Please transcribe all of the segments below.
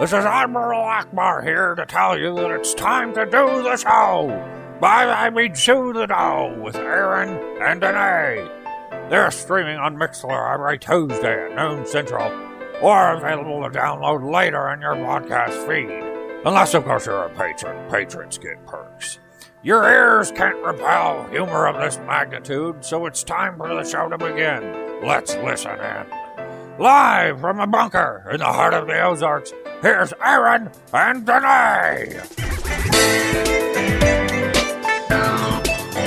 This is Admiral Ackbar here to tell you that it's time to do the show. By I mean chew the dough with Aaron and Danae. They're streaming on Mixlr every Tuesday at noon central, or available to download later in your podcast feed. Unless, of course, you're a patron. Patrons get perks. Your ears can't repel humor of this magnitude, so it's time for the show to begin. Let's listen in. Live from a bunker in the heart of the Ozarks, here's Aaron and Danae.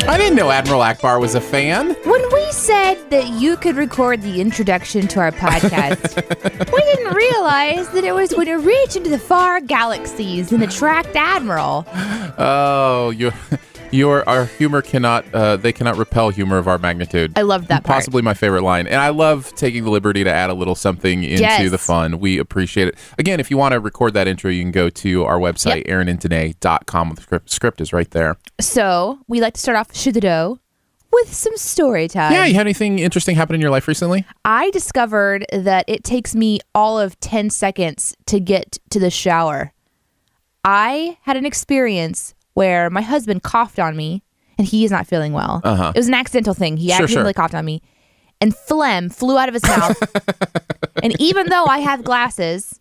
I didn't know Admiral Ackbar was a fan. When we said that you could record the introduction to our podcast, we didn't realize that it was going to reach into the far galaxies and attract Admiral. Oh, you, your our humor cannot uh, they cannot repel humor of our magnitude. I loved that part. Possibly my favorite line, and I love taking the liberty to add a little something into Yes. the fun. We appreciate it. Again, if you want to record that intro, you can go to our website, aaronanddanae.com. The script, script is right there. So we like to start off shoot the dough with some story time. Yeah, you had anything interesting happen in your life recently? I discovered that it takes me all of 10 seconds to get to the shower. I had an experience where my husband coughed on me and he is not feeling well. Uh-huh. It was an accidental thing. He Sure, accidentally sure. coughed on me and phlegm flew out of his mouth. and even though I have glasses,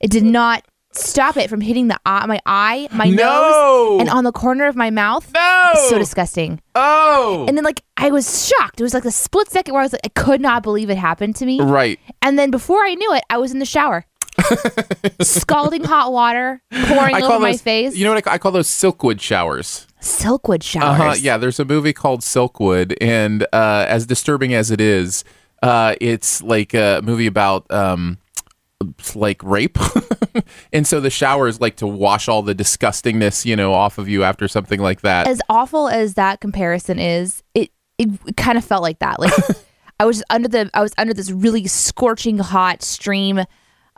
it did not stop it from hitting the eye, my eye, my No! nose, and on the corner of my mouth. No. So disgusting. Oh. And then like I was shocked. It was like a split second where I was like, I could not believe it happened to me. right. And then before I knew it, I was in the shower. Scalding hot water pouring over my face. You know what I call, I call those silkwood showers. Silkwood showers. Uh-huh. Yeah, there's a movie called Silkwood, and uh, as disturbing as it is, uh, it's like a movie about um, like rape, and so the shower is like to wash all the disgustingness, you know, off of you after something like that. As awful as that comparison is, it it kind of felt like that. Like I was under the I was under this really scorching hot stream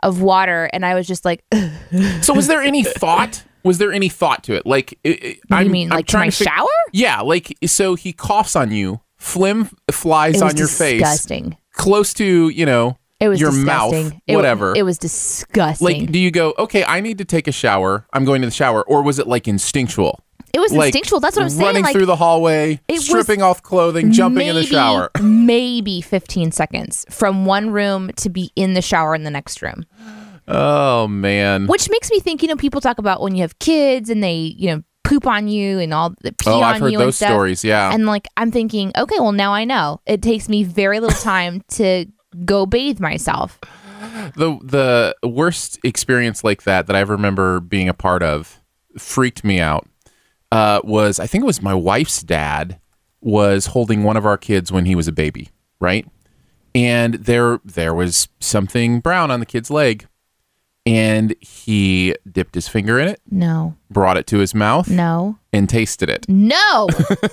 of water, and I was just like, so, was there any thought? Was there any thought to it? Like, i- I'm, mean, I'm like trying my to fig- shower? Yeah, like so he coughs on you, phlegm flies on your face, disgusting. close to you know It was your disgusting. mouth, It whatever. It, was disgusting. like, do you go, okay, I need to take a shower. I'm going to the shower, or was it like instinctual? It was like instinctual. That's what I'm saying. Running Like through the hallway, stripping off clothing, jumping in the shower. maybe 15 seconds from one room to be in the shower in the next room. Oh man. Which makes me think, you know, people talk about when you have kids and they, you know, poop on you and all the pee Oh, on I've heard those stuff. stories. Yeah. And like I'm thinking, okay, well now I know. It takes me very little time to go bathe myself. the the worst experience like that that I remember being a part of freaked me out. Uh, was I think it was my wife's dad was holding one of our kids when he was a baby, right? And there there was something brown on the kid's leg, and he dipped his finger in it, No. brought it to his mouth, No. and tasted it. No.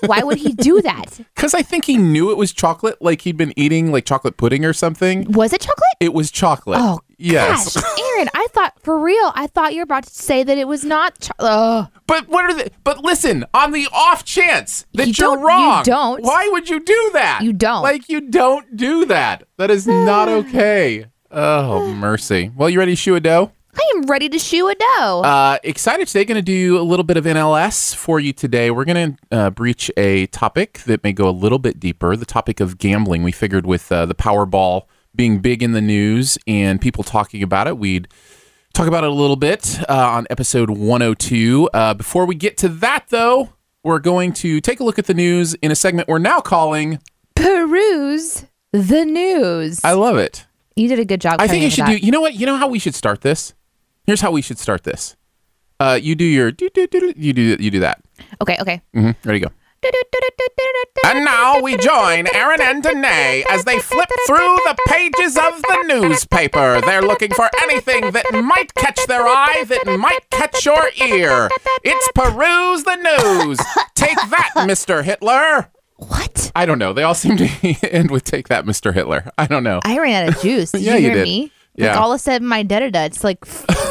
Why would he do that? Because I think he knew it was chocolate, like he'd been eating like chocolate pudding or something. Was it chocolate? It was chocolate. Oh, yes. gosh. Aaron, I thought for real. I thought you were about to say that it was not. But what are the? But listen, on the off chance that You are don't- you wrong, don't. Why would you do that? You don't. Like you don't do that. That is not okay. Oh mercy. Well, you ready to shoe a dough? I am ready to shoe a dough. Uh, excited today. Going to do a little bit of NLS for you today. We're going to uh, breach a topic that may go a little bit deeper. The topic of gambling. We figured with uh, the Powerball being big in the news and people talking about it, we'd talk about it a little bit uh, on episode 102. Uh, before we get to that, though, we're going to take a look at the news in a segment we're now calling. Peruse the news. I love it. you did a good job. I think you should with do. You know what? You know how we should start this. Here's how we should start this. Uh, you do your do do do do. You do you do that. that. Okay, okay. hmm Ready to go. And now we join Aaron and Danae as they flip through the pages of the newspaper. They're looking for anything that might catch their eye, that might catch your ear. It's Peruse the News. Take that, Mr. Hitler. What? I don't know. They all seem to end with "Take that, Mr. Hitler." I don't know. I ran out of juice. Did Yeah, you you hear did. me? Yeah. Like all of a sudden, my da da da. It's like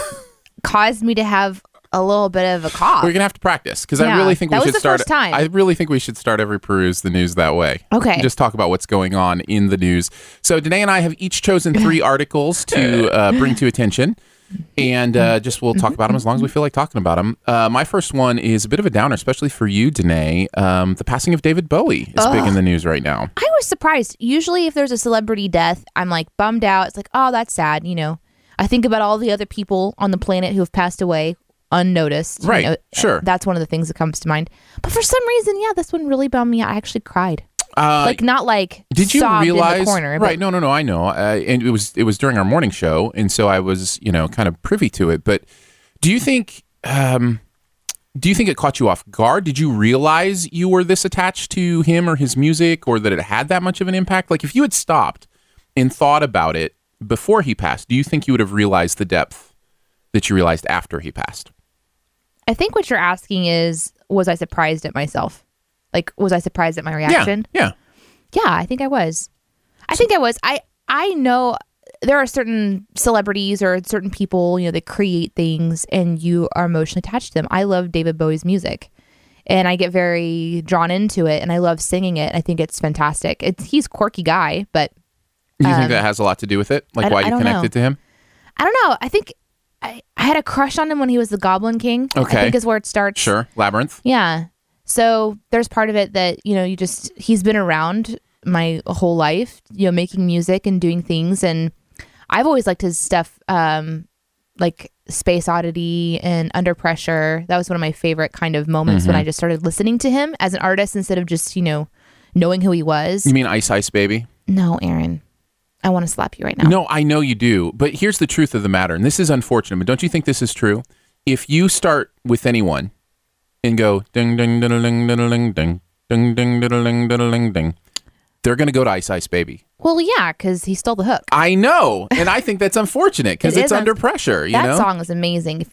caused me to have a little bit of a cough. We're gonna have to practice because I really think that we was should the start. first time. I really think we should start every peruse the news that way. Okay. Just talk about what's going on in the news. So Danae and I have each chosen three articles to uh, bring to attention, and uh, just we'll talk about them as long as we feel like talking about them. Uh, my first one is a bit of a downer, especially for you, Danae. Um, the passing of David Bowie is big in the news right now. I was surprised. Usually, if there's a celebrity death, I'm like bummed out. It's like, oh, that's sad. You know, I think about all the other people on the planet who have passed away unnoticed. you Right. know. Sure. That's one of the things that comes to mind. But for some reason, yeah, this one really bummed me out. I actually cried. Uh, like not like Did you realize? in the corner, right? No, no, no. I know. Uh, and it was it was during our morning show, and so I was you know kind of privy to it. But do you think? Um, do you think it caught you off guard? Did you realize you were this attached to him or his music, or that it had that much of an impact? Like, if you had stopped and thought about it before he passed, do you think you would have realized the depth that you realized after he passed? I think what you're asking is, was I surprised at myself? Like, was I surprised at my reaction? Yeah, Yeah, I think I was. I think I was. I I know there are certain celebrities or certain people, you know, that create things and you are emotionally attached to them. I love David Bowie's music. And I get very drawn into it and I love singing it. I think it's fantastic. It's he's a quirky guy, but Do you think that has a lot to do with it? Like Um, why you connected to him? I don't know. I think I, I had a crush on him when he was the Goblin King. Okay. I think is where it starts. Sure, Labyrinth. Yeah. So there's part of it that, you know, you just, he's been around my whole life, you know, making music and doing things. And I've always liked his stuff, um, like Space Oddity and Under Pressure. That was one of my favorite kind of moments Mm-hmm. when I just started listening to him as an artist instead of just, you know, knowing who he was. You mean Ice Ice Baby? No, Aaron. I want to slap you right now. No, I know you do. But here's the truth of the matter, and this is unfortunate, but don't you think this is true? If you start with anyone and go ding ding ding ding ding ding ding ding ding ding ding ding, they're going to go to Ice Ice Baby. Well, yeah, because he stole the hook. I know, and I think that's unfortunate because It it's under pressure. You that know, song is amazing.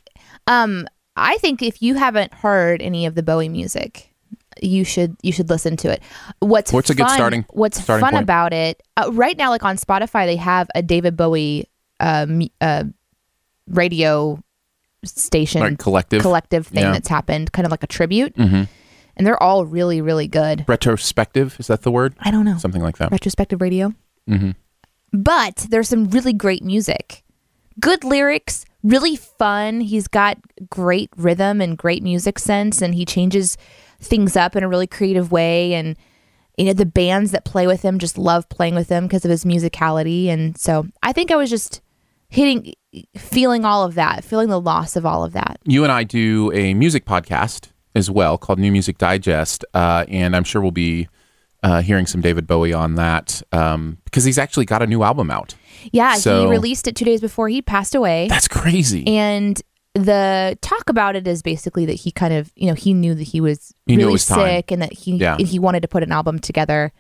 Um, I think if you haven't heard any of the Bowie music, you should you should listen to it. What's What's a good fun- starting- What's starting fun point? about it uh, right now? Like on Spotify, they have a David Bowie um, uh, radio station like collective, collective thing Yeah. that's happened, kind of like a tribute, hmm and they're all really really good. retrospective. Is that the word? I don't know Something like that. retrospective radio. hmm but there's some really great music. Good lyrics, really fun. He's got great rhythm and great music sense, and he changes things up in a really creative way. And you know, the bands that play with him just love playing with him because of his musicality. And so I think I was just hitting, feeling all of that, feeling the loss of all of that. you and I do a music podcast as well called New Music Digest, uh, and I'm sure we'll be uh, hearing some David Bowie on that um, because he's actually got a new album out. Yeah, So- he released it two days before he passed away. That's crazy. And the talk about it is basically that he kind of, you know, he knew that he was He really was sick and that he Yeah. and he wanted to put an album together.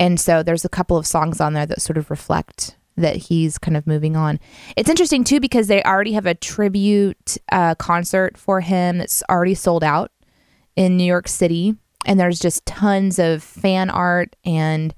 And so there's a couple of songs on there that sort of reflect that he's kind of moving on. It's interesting too because they already have a tribute uh, concert for him that's already sold out in New York City, and there's just tons of fan art and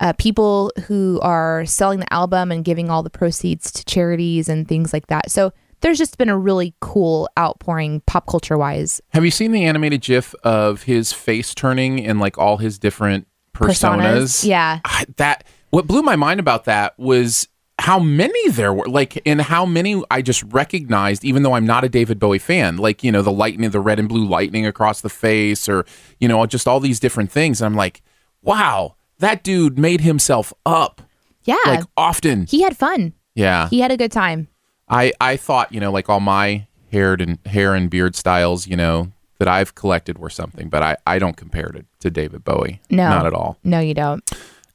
uh, people who are selling the album and giving all the proceeds to charities and things like that. So there's just been a really cool outpouring pop culture wise. Have you seen the animated GIF of his face turning and like all his different personas? Yeah. I, that what blew my mind about that was how many there were like and how many I just recognized even though I'm not a David Bowie fan like you know the lightning the red and blue lightning across the face or you know just all these different things and I'm like wow that dude made himself up Yeah. like often he had fun. yeah He had a good time. I I thought you know like all my hair and hair and beard styles you know that I've collected were something but I I don't compare it to David Bowie No. not at all No, you don't.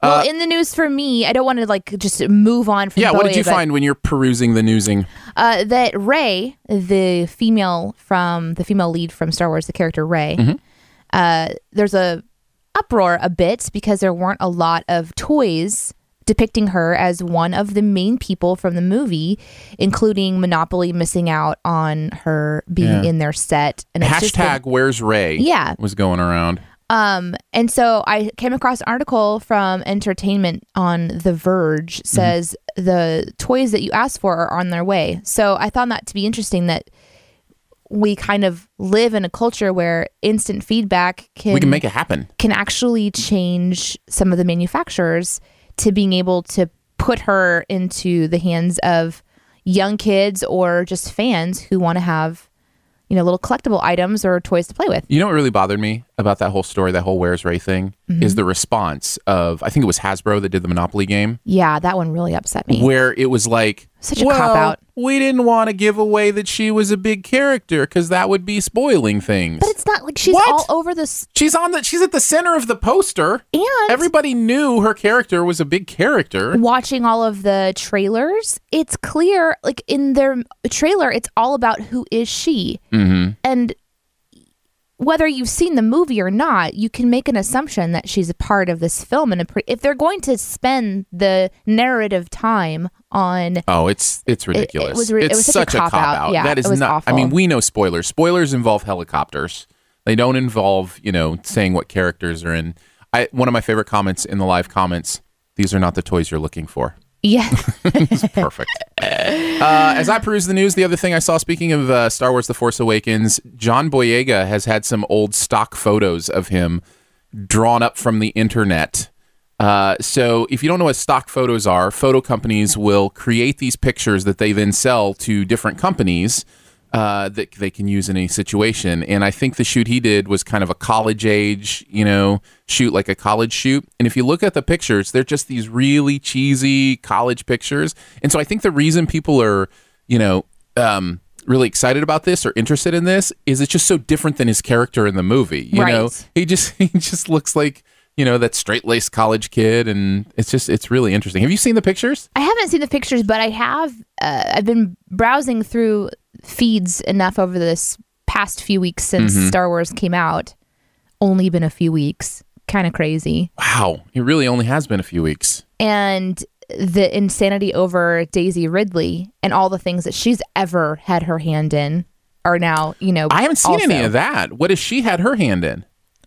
Well, in the news for me, I don't want to like just move on from Uh, yeah Bowie, what did you find when you're perusing the newsing Uh, that Rey, the female from the female lead from Star Wars, the character Rey, Mm-hmm. uh, there's a uproar a bit because there weren't a lot of toys depicting her as one of the main people from the movie, including Monopoly missing out on her being Yeah. in their set. And it's just been- hashtag where's Rey Yeah. was going around um, and so I came across an article from Entertainment on The Verge says the toys that you asked for are on their way. So I found that to be interesting that we kind of live in a culture where instant feedback can we can make it happen. can actually change some of the manufacturers to being able to put her into the hands of young kids or just fans who want to have you know little collectible items or toys to play with. You know what really bothered me about that whole story, that whole Where's Rey thing, Mm-hmm. is the response of I think it was Hasbro that did the Monopoly game, Yeah, that one really upset me. where it was like, Such a well, cop-out." We didn't want to give away that she was a big character because that would be spoiling things. But it's not like she's What? all over this she's on the she's at the center of the poster. and Everybody knew her character was a big character. watching all of the trailers, it's clear like in their trailer it's all about who is she. Mm-hmm. And whether you've seen the movie or not, you can make an assumption that she's a part of this film. And pre- if they're going to spend the narrative time on, Oh, it's it's ridiculous. was re- it was such a such a cop cop-out. out. Yeah, that is it was not. I mean, we know spoilers. Spoilers involve helicopters. They don't involve you know saying what characters are in. I one of my favorite comments in the live comments. These are not the toys you're looking for. Yeah, It's perfect. uh, as I peruse the news, the other thing I saw, speaking of uh, Star Wars: The Force Awakens, John Boyega has had some old stock photos of him drawn up from the internet. Uh, so, if you don't know what stock photos are, photo companies will create these pictures that they then sell to different companies uh, that they can use in any situation. And I think the shoot he did was kind of a college age, you know, shoot like a college shoot. And if you look at the pictures, they're just these really cheesy college pictures. And so I think the reason people are, you know, um, really excited about this or interested in this is it's just so different than his character in the movie. You know, he just he just looks like you know that straight laced college kid, and it's just it's really interesting. Have you seen the pictures? I haven't seen the pictures, but I have. Uh, I've been browsing through feeds enough over this past few weeks since Mm-hmm. Star Wars came out. Only been a few weeks. Kind of crazy. Wow, it really only has been a few weeks. and the insanity over Daisy Ridley and all the things that she's ever had her hand in are now, you know, I haven't seen any of that. What has she had her hand in?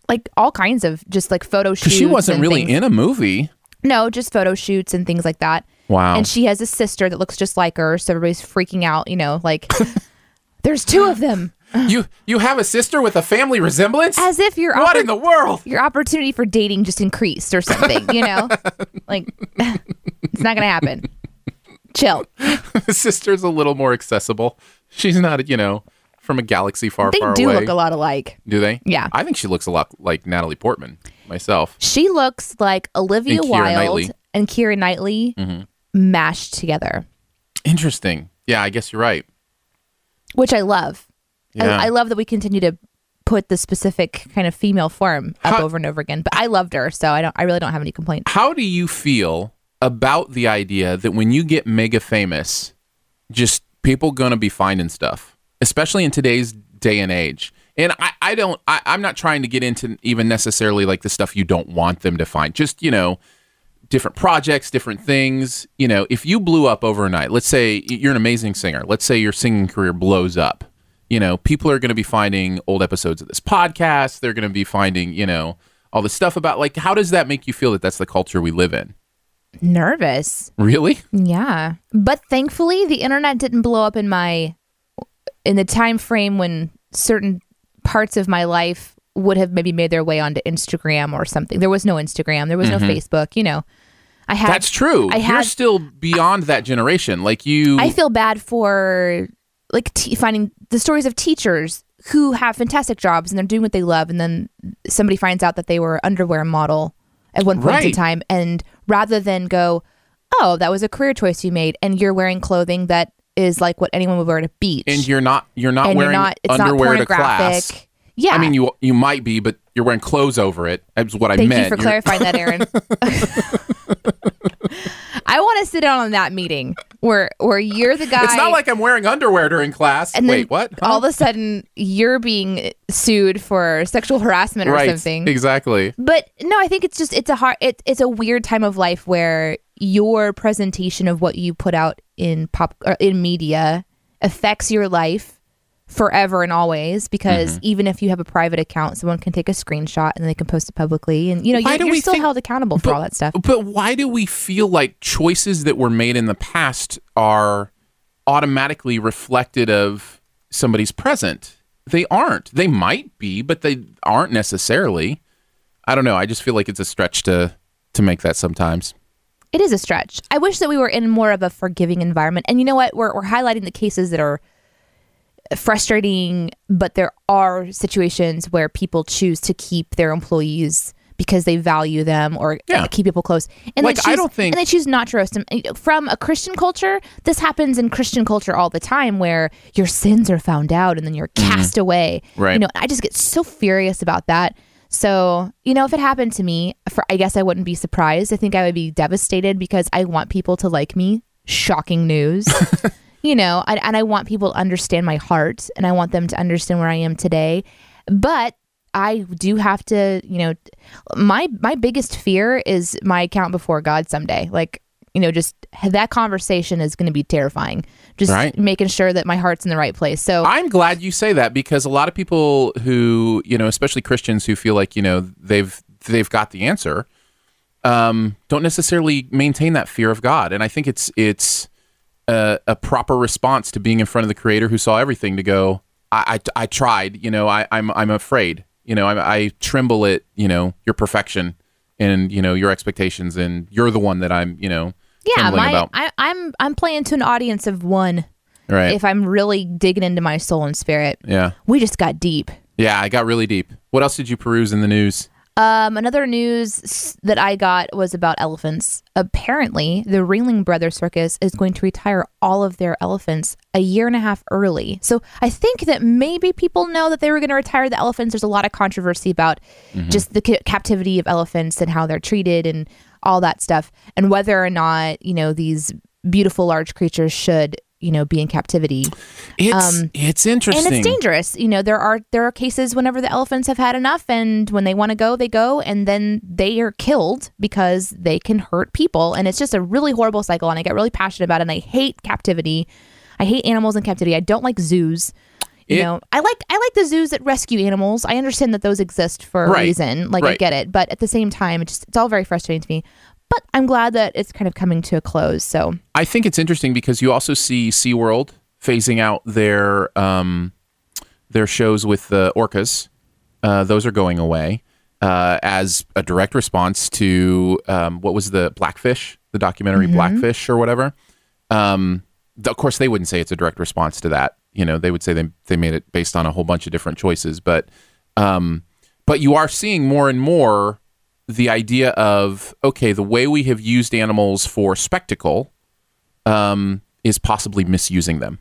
Like all kinds of just like photo shoots. She wasn't really things. in a movie. No, just photo shoots and things like that. Wow. And she has a sister that looks just like her, so everybody's freaking out. You know, like there's two of them, you you have a sister with a family resemblance? as if your what oppor- in the world? your opportunity for dating just increased or something. You know, like it's not gonna happen. Chill. sister's a little more accessible. She's not, you know, from a galaxy far, They far do look a lot alike. do they? Yeah. I think she looks a lot like Natalie Portman myself. She looks like Olivia And Wilde Knightley. Mm-hmm. and Keira Knightley mashed together, Interesting. Yeah, I guess you're right. which I love. Yeah. I, I love that we continue to put the specific kind of female form up How- over and over again. But I loved her, so I don't. I really don't have any complaints. How do you feel about the idea that when you get mega famous, just people gonna be finding stuff, especially in today's day and age? And I, I don't, I, I'm not trying to get into even necessarily like the stuff you don't want them to find. Just you know, different projects, different things. You know, if you blew up overnight, let's say you're an amazing singer. Let's say your singing career blows up. You know, people are going to be finding old episodes of this podcast. They're going to be finding, you know, all the stuff about like how does that make you feel that that's the culture we live in? Nervous, Really? yeah. But thankfully, the internet didn't blow up in my in the time frame when certain parts of my life would have maybe made their way onto Instagram or something. There was no Instagram. There was no Facebook. You know, I had. Mm-hmm. That's true. I You're still beyond that generation. Like you I feel bad for like t- finding the stories of teachers who have fantastic jobs and they're doing what they love, and then somebody finds out that they were underwear model at one point in time, and rather than go, "Oh, that was a career choice you made," and you're wearing clothing that is like what anyone would wear at a beach, and you're not you're not and wearing you're not, it's underwear not to class. Yeah, I mean you you might be, but you're wearing clothes over it. That's what I Thank meant. you for You're- clarifying that, Aaron. I want to sit down on that meeting where where you're the guy. It's not like I'm wearing underwear during class. and Wait, what? All of a sudden, you're being sued for sexual harassment or right. something. Exactly. But no, I think it's just it's a hard it, it's a weird time of life where your presentation of what you put out in pop or in media affects your life forever and always because Mm-hmm. even if you have a private account someone can take a screenshot and they can post it publicly and you know Why you're, you're still think- held accountable for all that stuff But why do we feel like choices that were made in the past are automatically reflected of somebody's present? they aren't. They might be, but they aren't necessarily. I don't know. I just feel like it's a stretch to to make that sometimes. It is a stretch. I wish that we were in more of a forgiving environment. And you know what? We're, we're highlighting the cases that are frustrating, but there are situations where people choose to keep their employees because they value them or Yeah. keep people close. And Like, they I choose, don't think- and they choose not to roast them. From a Christian culture, this happens in Christian culture all the time where your sins are found out and then you're cast away. Mm-hmm. Right. You know, I just get so furious about that. So, you know, if it happened to me, for I guess I wouldn't be surprised. I think I would be devastated because I want people to like me. Shocking news. you know, I, and I want people to understand my heart and I want them to understand where I am today. But I do have to, you know, my my biggest fear is my account before God someday. Like, you know, just that conversation is going to be terrifying. Just Right. making sure that my heart's in the right place. So, I'm glad you say that because a lot of people who, you know, especially Christians who feel like, you know, they've they've got the answer, um, don't necessarily maintain that fear of God. And I think it's it's a, a proper response to being in front of the Creator who saw everything to go. I I, I tried, you know, I, I'm I'm afraid, you know, I, I tremble at you know your perfection and you know your expectations, and you're the one that I'm, you know, yeah, my about. I, I'm I'm playing to an audience of one. Right? If I'm really digging into my soul and spirit, yeah, we just got deep. yeah, I got really deep. What else did you peruse in the news? Um, another news that I got was about elephants. Apparently, the Ringling Brothers Circus is going to retire all of their elephants a year and a half early. So I think that maybe people know that they were going to retire the elephants. There's a lot of controversy about just the ca- captivity of elephants and how they're treated and all that stuff, and whether or not you know these beautiful large creatures should you know be in captivity. It's um, it's interesting. And it's dangerous. You know, there are there are cases whenever the elephants have had enough and when they want to go, they go and then they are killed because they can hurt people. And it's just a really horrible cycle and I get really passionate about it and I hate captivity. I hate animals in captivity. I don't like zoos. You It- know, I like I like the zoos that rescue animals. I understand that those exist for a Right. reason. Like I get it. But at the same time, it just it's all very frustrating to me. But I'm glad that it's kind of coming to a close. So I think it's interesting because you also see SeaWorld phasing out their um, their shows with the orcas. Uh, those are going away uh, as a direct response to um, what was the Blackfish, the documentary Blackfish or whatever. Um, of course, they wouldn't say it's a direct response to that. You know, they would say they they made it based on a whole bunch of different choices. But um, but you are seeing more and more the idea of okay, the way we have used animals for spectacle um, is possibly misusing them.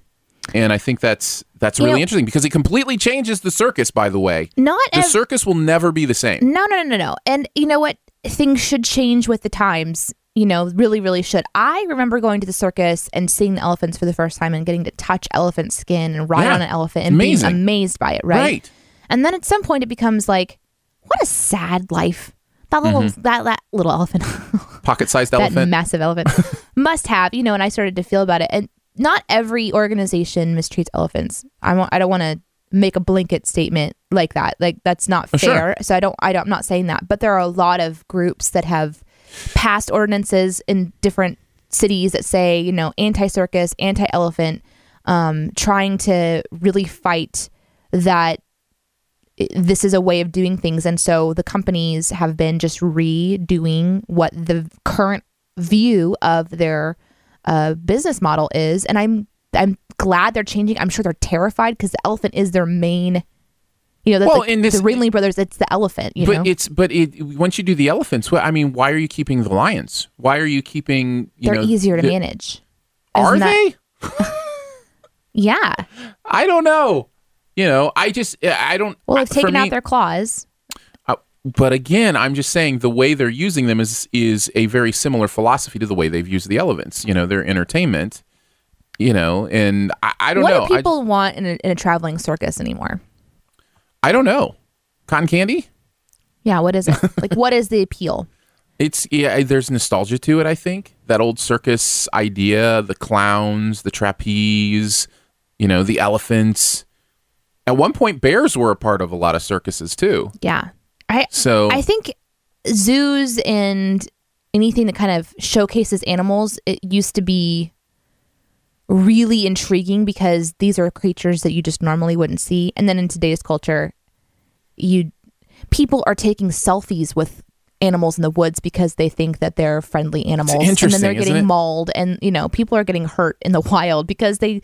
And I think that's that's You really know- interesting because it completely changes the circus. By the way, not the ev- circus will never be the same. No, no, no, no, no. And you know what? Things should change with the times. You know, really, really should. I remember going to the circus and seeing the elephants for the first time and getting to touch elephant skin and ride Yeah. on an elephant and Amazing. being amazed by it, right? Right. And then at some point it becomes like, what a sad life. That little that, that little elephant, Pocket-sized that elephant. massive elephant must have, you know, and I started to feel about it. And not every organization mistreats elephants. I won't, I don't want to make a blanket statement like that. Like that's not Oh, sure. fair. So I don't, I don't, I'm not saying that, but there are a lot of groups that have passed ordinances in different cities that say, you know, anti-circus, anti-elephant, um, trying to really fight that this is a way of doing things and so the companies have been just redoing what the current view of their uh, business model is and i'm i'm glad they're changing i'm sure they're terrified because the elephant is their main you know that's Well, in this- the ringling brothers it's the elephant you but know it's but it once you do the elephants, well, I mean, why are you keeping the lions? Why are you keeping? You they're know, easier to the- manage Are Isn't that- they? yeah I don't know. You know, I just I don't. well they've for taken me- out their claws Uh, but again, I'm just saying the way they're using them is is a very similar philosophy to the way they've used the elephants. You know, their entertainment. You know, and I, I don't what know. What do I, people want in a, in a traveling circus anymore I don't know. Cotton candy. yeah what is it like what is the appeal It's yeah. There's nostalgia to it. I think that old circus idea, the clowns, the trapeze, you know, the elephants. At one point, bears were a part of a lot of circuses too. yeah i So I think zoos and anything that kind of showcases animals, it used to be really intriguing because these are creatures that you just normally wouldn't see. And then in today's culture, you people are taking selfies with animals in the woods because they think that they're friendly animals. and then they're getting mauled and you know, people are getting hurt in the wild because they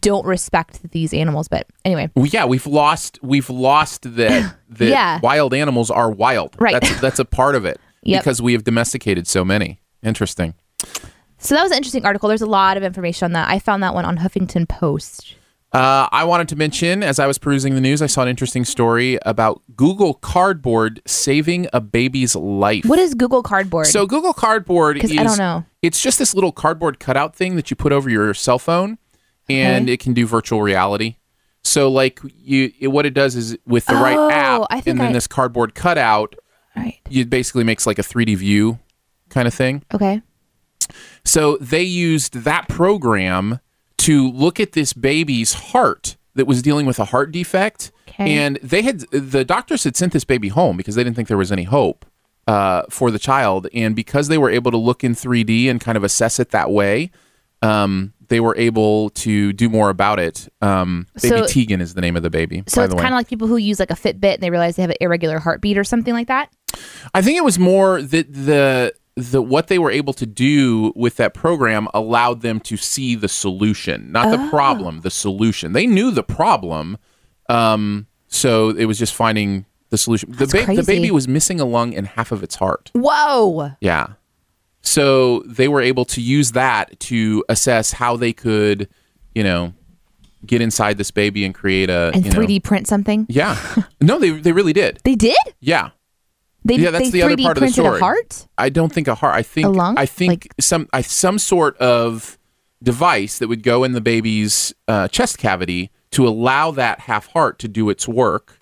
don't respect these animals. But anyway, Well, yeah, we've lost we've lost that that Yeah. wild animals are wild. Right. That's that's a part of it Yep. because we have domesticated so many. Interesting. so that was an interesting article. There's a lot of information on that. I found that one on Huffington Post. Uh, I wanted to mention, as I was perusing the news, I saw an interesting story about Google Cardboard saving a baby's life. What is Google Cardboard? So Google Cardboard is I don't know. It's just this little cardboard cutout thing that you put over your cell phone, and Okay. it can do virtual reality. So like you, it, what it does is with the right Oh, app, and then I- this cardboard cutout, right. it basically makes like a 3D view kind of thing. Okay. So they used that program to look at this baby's heart that was dealing with a heart defect. Okay. And they had the doctors had sent this baby home because they didn't think there was any hope uh, for the child. And because they were able to look in 3D and kind of assess it that way, um, they were able to do more about it. Um, baby So- Tegan is the name of the baby. So it's kind of like people who use like a Fitbit and they realize they have an irregular heartbeat or something like that. I think it was more that the the what they were able to do with that program allowed them to see the solution, not Oh. the problem, the solution. They knew the problem, um, so it was just finding the solution. The, ba- the baby was missing a lung and half of its heart. Whoa. Yeah, so they were able to use that to assess how they could, you know, get inside this baby and create a And you 3D print something. yeah, no, they they really did. They did? Yeah. They, Yeah, that's they the other 3D part of the story. a heart? I don't think a heart. I think A lung? I think Like- some I, some sort of device that would go in the baby's uh, chest cavity to allow that half heart to do its work,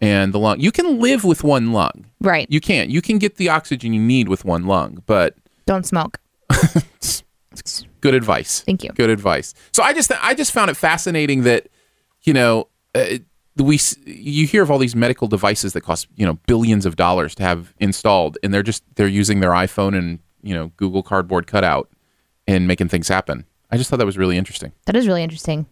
and the lung. You can live with one lung. Right. You can't. You can get the oxygen you need with one lung, but Don't smoke. good advice. Thank you. Good advice. So I just I just found it fascinating that you know uh, we you hear of all these medical devices that cost you know billions of dollars to have installed, and they're just they're using their iPhone and you know Google Cardboard cutout and making things happen. I just thought that was really interesting. That is really interesting.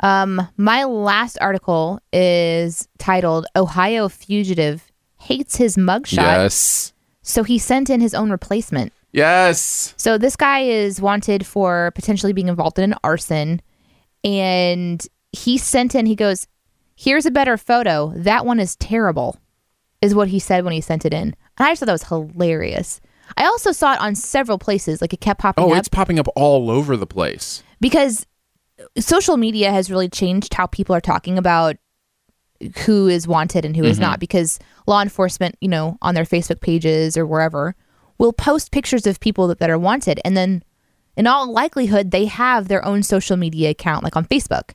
Um, my last article is titled Ohio Fugitive Hates His Mugshot. Yes. So he sent in his own replacement. Yes. So this guy is wanted for potentially being involved in an arson. And he sent in, he goes, Here's a better photo. That one is terrible, is what he said when he sent it in. And I just thought that was hilarious. I also saw it on several places. Like it kept popping up. Oh, up it's popping up all over the place. because social media has really changed how people are talking about who is wanted and who is mm-hmm. not because law enforcement you know on their facebook pages or wherever will post pictures of people that, that are wanted and then in all likelihood they have their own social media account like on facebook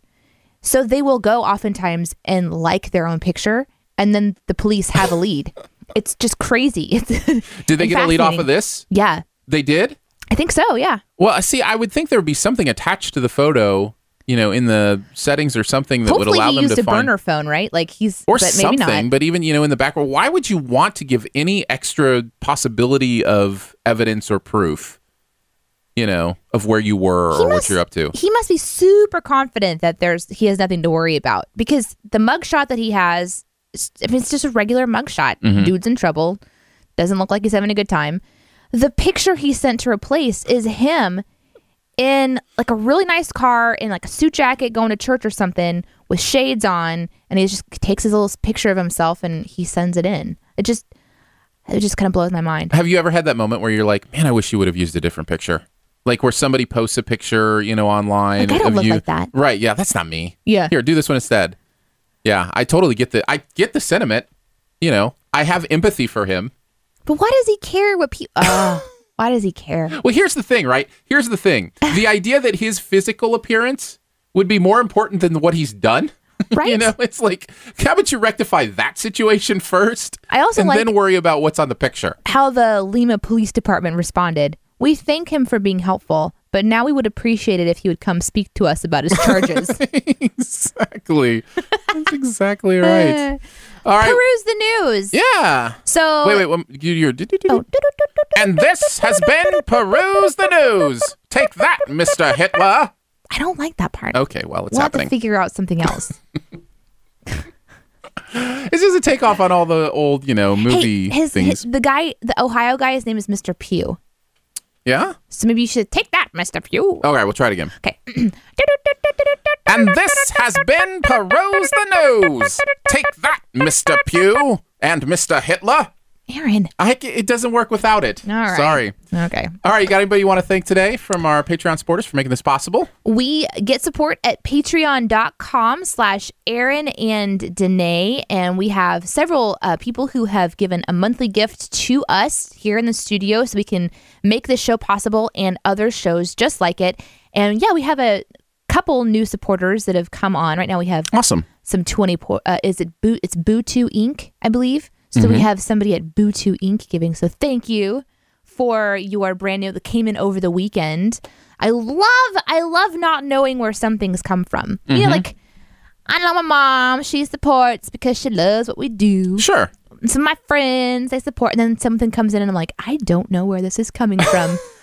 so they will go oftentimes and like their own picture and then the police have a lead it's just crazy it's Did they get a lead off of this? yeah They did. i think so yeah Well, see. I would think there would be something attached to the photo, you know, in the settings or something that would hopefully allow he them used to a find burner phone right like he's or but maybe something. not But even you know, in the background, why would you want to give any extra possibility of evidence or proof? You know, of where you were He or what you're up to. He must be super confident that there's he has nothing to worry about because the mugshot that he has, I mean, it's just a regular mugshot. Mm-hmm. Dude's in trouble, doesn't look like he's having a good time. The picture he sent to replace is him in like a really nice car in like a suit jacket going to church or something with shades on, and he just takes his little picture of himself and he sends it in. It just it just kind of blows my mind. Have you ever had that moment where you're like, man, I wish you would have used a different picture? Like where somebody posts a picture, you know, online Like, I don't of look you. like that. Right? Yeah, that's not me. Yeah. Here, do this one instead. Yeah, I totally get the I get the sentiment. You know, I have empathy for him. But why does he care what people? Oh, ah. Why does he care? Well, here's the thing, right? Here's the thing. The idea that his physical appearance would be more important than what he's done. Right. you know, it's like, how about you rectify that situation first? I also and like- then worry about what's on the picture. how the Lima Police Department responded. We thank him for being helpful, but now we would appreciate it if he would come speak to us about his charges. exactly. That's exactly right. All right. Peruse the news. Yeah. So Wait, wait. One, you, you're, Oh, and this has been Peruse the News. Take that, Mr. Hitler. I don't like that part. Okay, well, it's happening. we'll have to figure out something else. It's just a takeoff on all the old, you know, movie hey, his, things. his the guy, the Ohio guy, his name is Mr. Pugh. yeah? So maybe you should take that, Mr. Pugh. Okay, we'll try it again. Okay. And this has been Peruse the News. Take that, Mr. Pugh and Mr. Hitler. Aaron. I, it doesn't work without it. All right. Sorry. Okay. All right, you got anybody you want to thank today from our Patreon supporters for making this possible? We get support at patreon.com slash Aaron and Danae. And we have several uh, people who have given a monthly gift to us here in the studio so we can make this show possible and other shows just like it. And yeah, we have a couple new supporters that have come on. Right now we have Awesome. some 20 po- uh, is it Boo it's Boo2 Inc, I believe. So we have somebody at Boo2 Inc giving. So thank you for your brand new that came in over the weekend. I love I love not knowing where some things come from. You know like I know my mom, she supports because she loves what we do. Sure. Some of my friends, they support and then something comes in and I'm like, I don't know where this is coming from.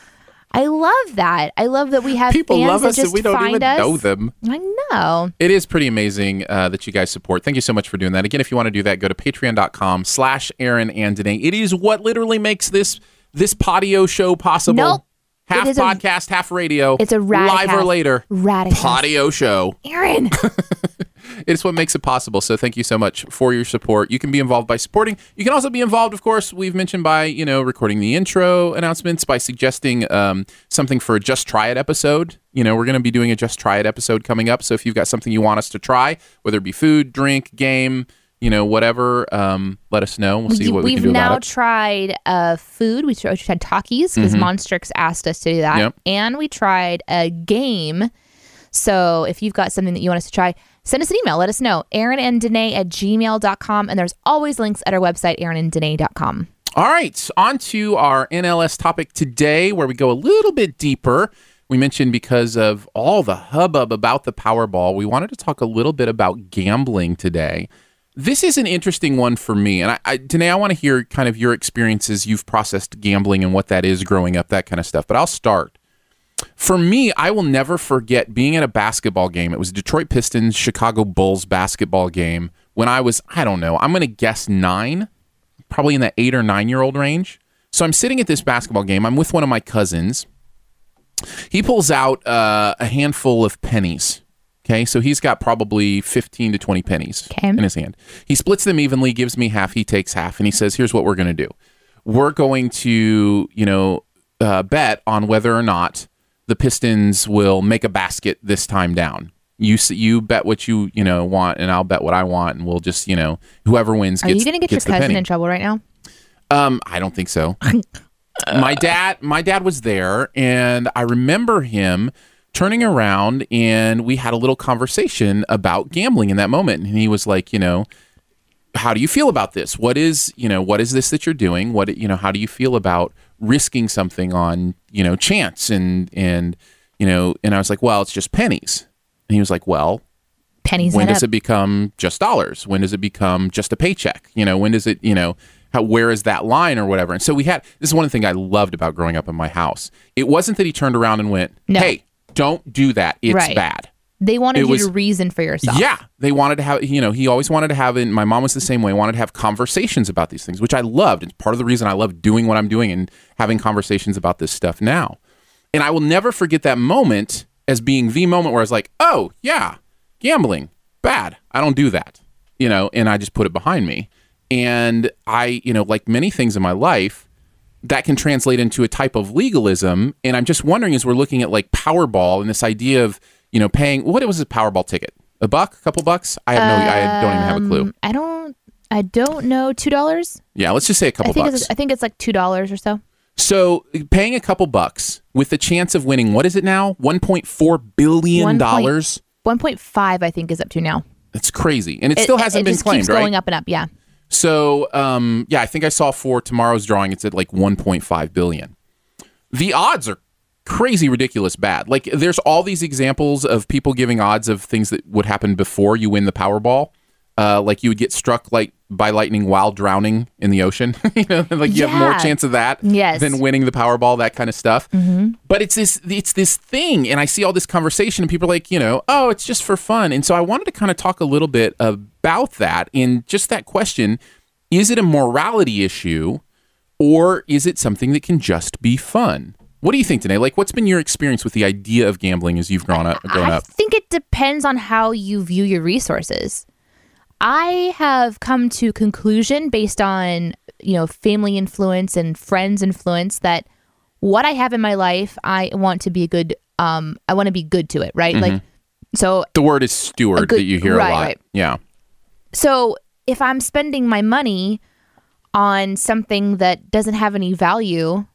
I love that. I love that we have People fans love that us just and we don't find even us. know them. I know. It is pretty amazing uh, that you guys support. Thank you so much for doing that. Again, if you want to do that, go to patreon.com slash Aaron and Danae. It is what literally makes this this patio show possible. Nope. Half is a- podcast, half radio. It's a live or later Radicast. patio show. Aaron. It's what makes it possible. So thank you so much for your support. You can be involved by supporting. You can also be involved, of course, we've mentioned by, you know, recording the intro announcements, by suggesting um, something for a Just Try It episode. You know, we're going to be doing a Just Try It episode coming up. So if you've got something you want us to try, whether it be food, drink, game, you know, whatever, um, let us know. We'll see what we We've can do now about it. tried uh, food. We tried, we tried Takis because Monstrix asked us to do that. Mm-hmm. Yep. And we tried a game. So if you've got something that you want us to try, send us an email. Let us know. Aaron and Danae at gmail.com. And there's always links at our website, aaronanddanae.com. All right, on to our NLS topic today, where we go a little bit deeper. We mentioned because of all the hubbub about the Powerball, we wanted to talk a little bit about gambling today. This is an interesting one for me, and I, I I want to hear kind of your experiences. You've processed gambling and what that is growing up, that kind of stuff. But I'll start. For me, I will never forget being at a basketball game. It was a Detroit Pistons Chicago Bulls basketball game when I was, I don't know, I'm going to guess nine, probably in the eight or nine year old range. So I'm sitting at this basketball game. I'm with one of my cousins. He pulls out uh, a handful of pennies. Okay, so he's got probably 15 to 20 pennies Okay. in his hand. He splits them evenly, gives me half, he takes half, and he says, Here's what we're going to do. We're going to, you know, uh, bet on whether or not the Pistons will make a basket this time down. You you bet what you you know want, and I'll bet what I want, and we'll just you know whoever wins Are gets. you going to get your cousin penny. in trouble right now? Um, I don't think so. my dad, my dad was there, and I remember him turning around, and we had a little conversation about gambling in that moment. And he was like, you know, how do you feel about this? What is, you know, what is this that you're doing? What, you know, how do you feel about risking something on, you know, chance and and you know? And I was like, well, it's just pennies. And he was like, well, Pennies when does up. it become just dollars when does it become just a paycheck you know when does it you know how, where is that line or whatever and so we had this is one thing i loved about growing up in my house it wasn't that he turned around and went No. hey don't do that. It's Right. bad. They wanted it you was- to reason for yourself. yeah. They wanted to have you know he always wanted to have and my mom was the same way wanted to have conversations about these things which i loved. It's part of the reason i love doing what i'm doing and having conversations about this stuff now. And i will never forget that moment as being the moment where i was like oh yeah gambling bad. I don't do that you know and i just put it behind me. And i you know like many things in my life that can translate into a type of legalism and i'm just wondering as we're looking at like powerball and this idea of you know paying what was a powerball ticket a buck a couple bucks i have no i don't even have a clue Um, I don't. I don't know. Two dollars. yeah let's just say a couple think bucks it's. I think it's like two dollars or so. so paying a couple bucks with the chance of winning what is it now One point four billion dollars One point five, I think, is up to now. that's crazy and it still hasn't it been claimed keeps right going up and up. Yeah. So, um, yeah, I think I saw for tomorrow's drawing, it's at like 1.5 billion. The odds are crazy, ridiculous, bad. Like, there's all these examples of people giving odds of things that would happen before you win the Powerball. Uh, like you would get struck like by lightning while drowning in the ocean. you know, like you have more chance of that Yes. than winning the Powerball, that kind of stuff. But it's this it's this thing, and I see all this conversation, and people are like, you know, oh, it's just for fun. And so I wanted to kind of talk a little bit about that, and just that question: Is it a morality issue, or is it something that can just be fun? What do you think, Danae? Like, what's been your experience with the idea of gambling as you've grown up? Grown I up? think it depends on how you view your resources. I have come to conclusion based on, you know, family influence and friends influence that what I have in my life, I want to be a good um I want to be good to it, right? Like so The word is steward good- that you hear right, a lot. right. Yeah. so if I'm spending my money on something that doesn't have any value,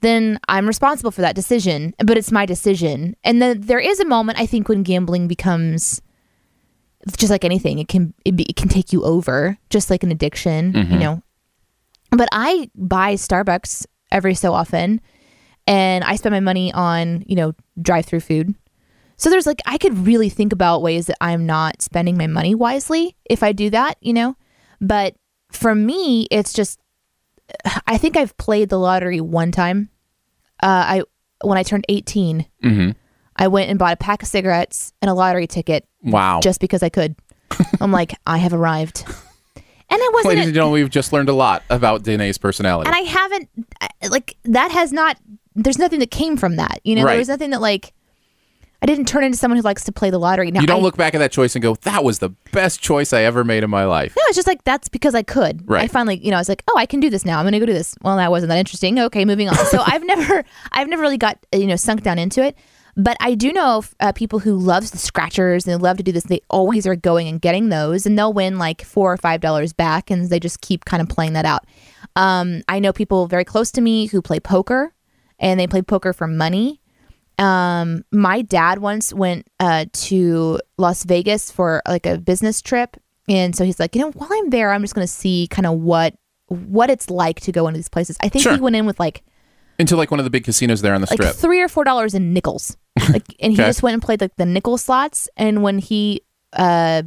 then I'm responsible for that decision. But it's my decision. And then there is a moment I think when gambling becomes just like anything, it can it, be, it can take you over, just like an addiction, you know. But I buy Starbucks every so often, and I spend my money on you know drive-through food. So there's like I could really think about ways that I'm not spending my money wisely if I do that, you know. But for me, it's just I think I've played the lottery one time. Uh, I when I turned 18, Mm-hmm. I went and bought a pack of cigarettes and a lottery ticket Wow. just because I could. I'm like, I have arrived, and it wasn't. Ladies and gentlemen, we've just learned a lot about Danae's personality. and I haven't like that has not. There's nothing that came from that. You know, Right. there was nothing that like. I didn't turn into someone who likes to play the lottery. Now, you don't I, look back at that choice and go, "That was the best choice I ever made in my life." No, it's just like that's because I could. Right. I finally, you know, I was like, oh, I can do this now. I'm going to go do this. Well, that wasn't that interesting. Okay, moving on. So I've never, I've never really got you know sunk down into it. But I do know uh, people who love the scratchers and they love to do this. They always are going and getting those, and they'll win like four or five dollars back, and they just keep kind of playing that out. Um, I know people very close to me who play poker, and they play poker for money. Um, my dad once went uh, to Las Vegas for like a business trip, and so he's like, you know, while I'm there, I'm just going to see kind of what what it's like to go into these places. I think Sure. he went in with like Into like one of the big casinos there on the like strip. three or four dollars in nickels, like, and he Okay. just went and played like the nickel slots. And when he uh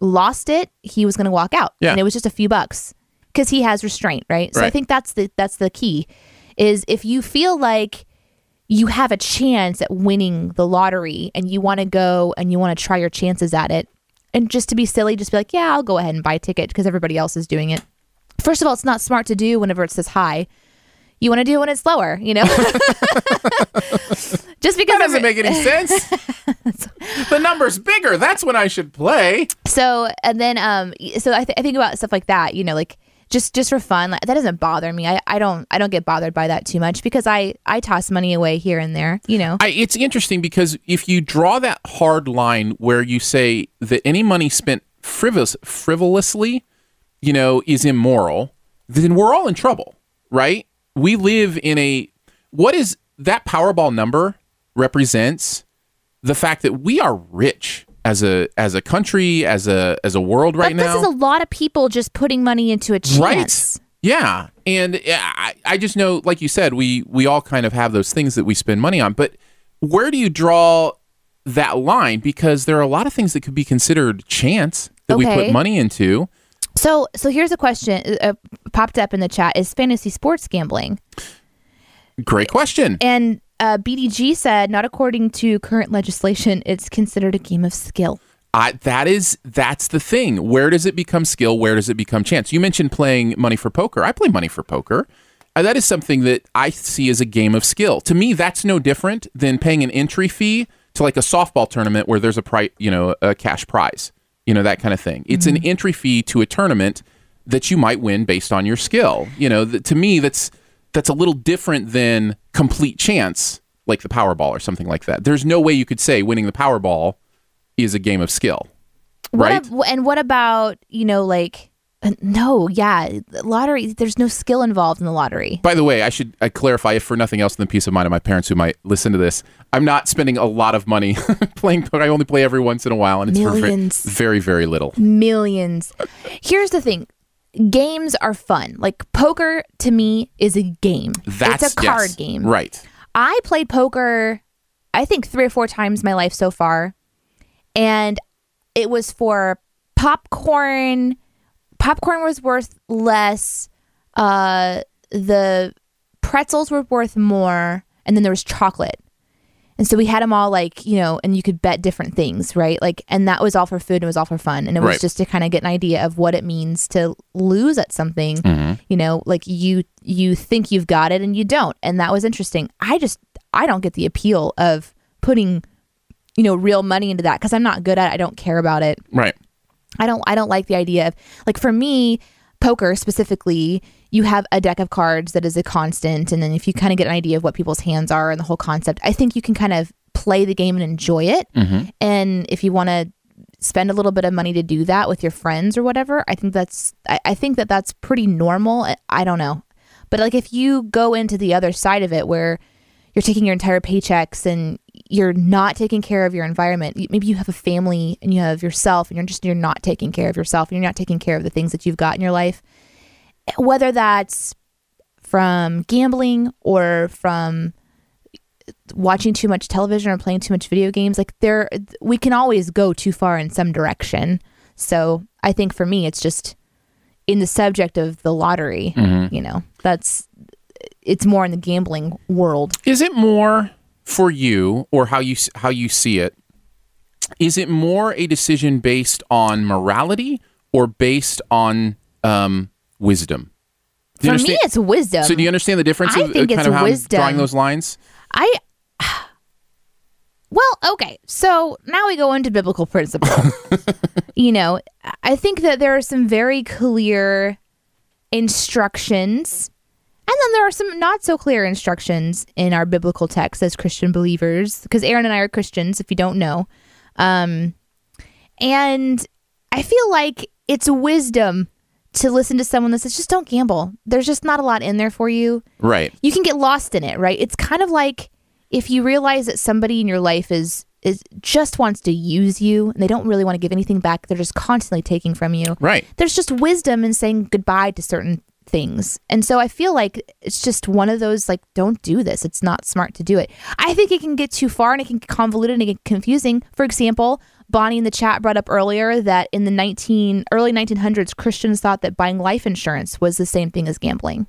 lost it, he was going to walk out, Yeah. and it was just a few bucks because he has restraint, right? So I think that's the that's the key is if you feel like you have a chance at winning the lottery and you want to go and you want to try your chances at it and just to be silly just be like yeah i'll go ahead and buy a ticket because everybody else is doing it first of all it's not smart to do whenever it says high you want to do it when it's lower you know just because that doesn't make any sense. the number's bigger. That's when I should play. so and then um so I, th- I think about stuff like that you know like just just for fun like, that doesn't bother me I, I don't i don't get bothered by that too much because i i toss money away here and there you know I, it's interesting because if you draw that hard line where you say that any money spent frivolous, frivolously, you know, is immoral, then we're all in trouble, right? We live in a what is that Powerball number represents the fact that we are rich as a as a country, as a as a world right but now. this is a lot of people just putting money into a chance Right. Yeah, and yeah, I, I just know, like you said, we we all kind of have those things that we spend money on. But where do you draw that line? Because there are a lot of things that could be considered chance that we put money into. So, so here's a question uh, popped up in the chat: Is fantasy sports gambling? Great question. And uh, BDG said, not according to current legislation, it's considered a game of skill. I, that is that's the thing. Where does it become skill? Where does it become chance? You mentioned playing money for poker. I play money for poker. Uh, that is something that I see as a game of skill. To me, that's no different than paying an entry fee to like a softball tournament where there's a price, you know, a cash prize, you know, that kind of thing. It's an mm-hmm. entry fee to a tournament that you might win based on your skill. You know, th- to me, that's that's a little different than complete chance, like the Powerball or something like that. There's no way you could say winning the Powerball is a game of skill, What right? ab- and what about you know like uh, no, yeah, lottery. There's no skill involved in the lottery. By the way, I should I clarify, if for nothing else than the peace of mind of my parents who might listen to this, I'm not spending a lot of money playing poker. I only play every once in a while, and it's for Millions. very, very little. Millions. Here's the thing. Games are fun. Like poker to me is a game. That's it's a card yes, game. right? I played poker, I think three or four times in my life so far, and it was for popcorn popcorn was worth less. Uh, the pretzels were worth more, and then there was chocolate. And so we had them all like, you know, and you could bet different things, right? Like, and that was all for food and it was all for fun. And it was Right. just to kind of get an idea of what it means to lose at something, Mm-hmm. you know, like you, you think you've got it and you don't. And that was interesting. I just, I don't get the appeal of putting, you know, real money into that because I'm not good at it. I don't care about it. Right. I don't I don't like the idea of like for me poker specifically you have a deck of cards that is a constant and then if you kind of get an idea of what people's hands are and the whole concept I think you can kind of play the game and enjoy it. Mm-hmm. And if you want to spend a little bit of money to do that with your friends or whatever I think that's I, I think that that's pretty normal. I- I don't know. But like if you go into the other side of it where you're taking your entire paychecks and you're not taking care of your environment. Maybe you have a family and you have yourself and you're just you're not taking care of yourself and you're not taking care of the things that you've got in your life. Whether that's from gambling or from watching too much television or playing too much video games, like there we can always go too far in some direction. So, I think for me it's just in the subject of the lottery, mm-hmm. you know. That's it's more in the gambling world. Is it more for you, or how you how you see it? Is it more a decision based on morality or based on um, wisdom? For me, it's wisdom. so do you understand the difference? I of, uh, think kind it's of wisdom. drawing those lines. I well, okay. So now we go into biblical principle. you know, I think that there are some very clear instructions, and then there are some not so clear instructions in our biblical text as Christian believers. Because Aaron and I are Christians, if you don't know, um, and I feel like it's wisdom to listen to someone that says, "Just don't gamble." There's just not a lot in there for you Right. you can get lost in it, right? It's kind of like if you realize that somebody in your life is is just wants to use you and they don't really want to give anything back. They're just constantly taking from you. Right. There's just wisdom in saying goodbye to certain things. And so I feel like it's just one of those like don't do this. It's not smart to do it. I think it can get too far and it can get convoluted and it get confusing. For example, Bonnie in the chat brought up earlier that in the 19 early 1900s Christians thought that buying life insurance was the same thing as gambling.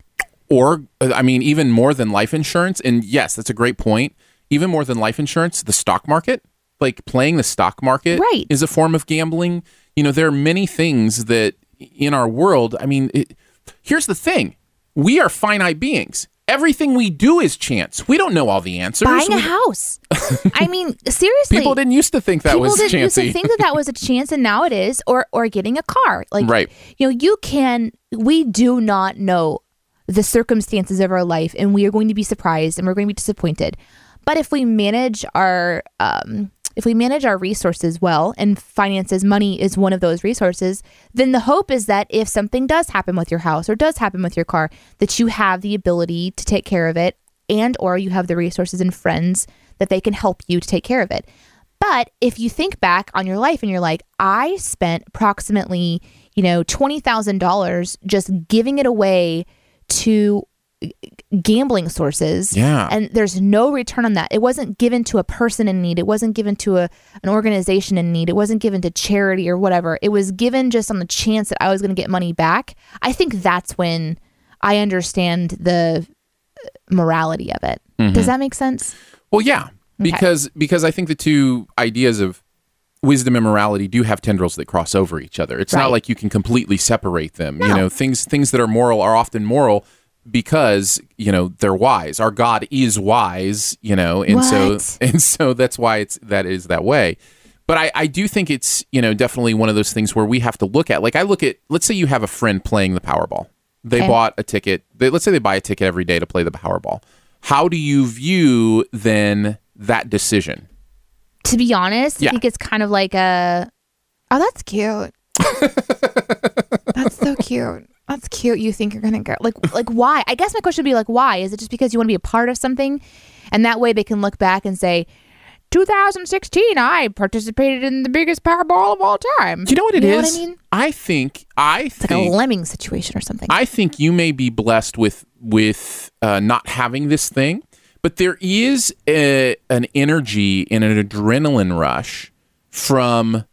Or, uh, I mean, even more than life insurance. And yes, that's a great point. Even more than life insurance, the stock market, like playing the stock market, Right. is a form of gambling. You know, there are many things that in our world, I mean, it, here's the thing we are finite beings. Everything we do is chance. We don't know all the answers. buying a We- house. I mean, seriously. people didn't used to think that people was didn't used to think that that was a chance, and now it is. Or or getting a car, like Right. You know, you can. We do not know the circumstances of our life, and we are going to be surprised, and we're going to be disappointed. But if we manage our um, if we manage our resources well, and finances, money is one of those resources, then the hope is that if something does happen with your house or does happen with your car, that you have the ability to take care of it, and or you have the resources and friends that they can help you to take care of it. But if you think back on your life and you're like, I spent approximately, you know, $20,000 just giving it away to gambling sources. Yeah. And there's no return on that. It wasn't given to a person in need. It wasn't given to a an organization in need. It wasn't given to charity or whatever. It was given just on the chance that I was going to get money back. I think that's when I understand the uh, morality of it. Does that make sense? Well, yeah, because because I think the two ideas of wisdom and morality do have tendrils that cross over each other. It's not like you can completely separate them. You know, things things that are moral are often moral because you know they're wise. Our God is wise. You know, and What? so and so that's why it's that is that way. But I, I do think it's you know definitely one of those things where we have to look at like I look at let's say you have a friend playing the Powerball. They Okay. bought a ticket. They, let's say they buy a ticket every day to play the Powerball. How do you view then that decision? To be honest, Yeah. I think it's kind of like a Oh, that's cute. that's so cute. That's cute. You think you're gonna go like like why? I guess my question would be like why? Is it just because you want to be a part of something, and that way they can look back and say, 2016, I participated in the biggest Powerball of all time. Do you know what it is? You know what I mean? I think I It's like a lemming situation or something. I think you may be blessed with with uh, not having this thing, but there is a, an energy and an adrenaline rush from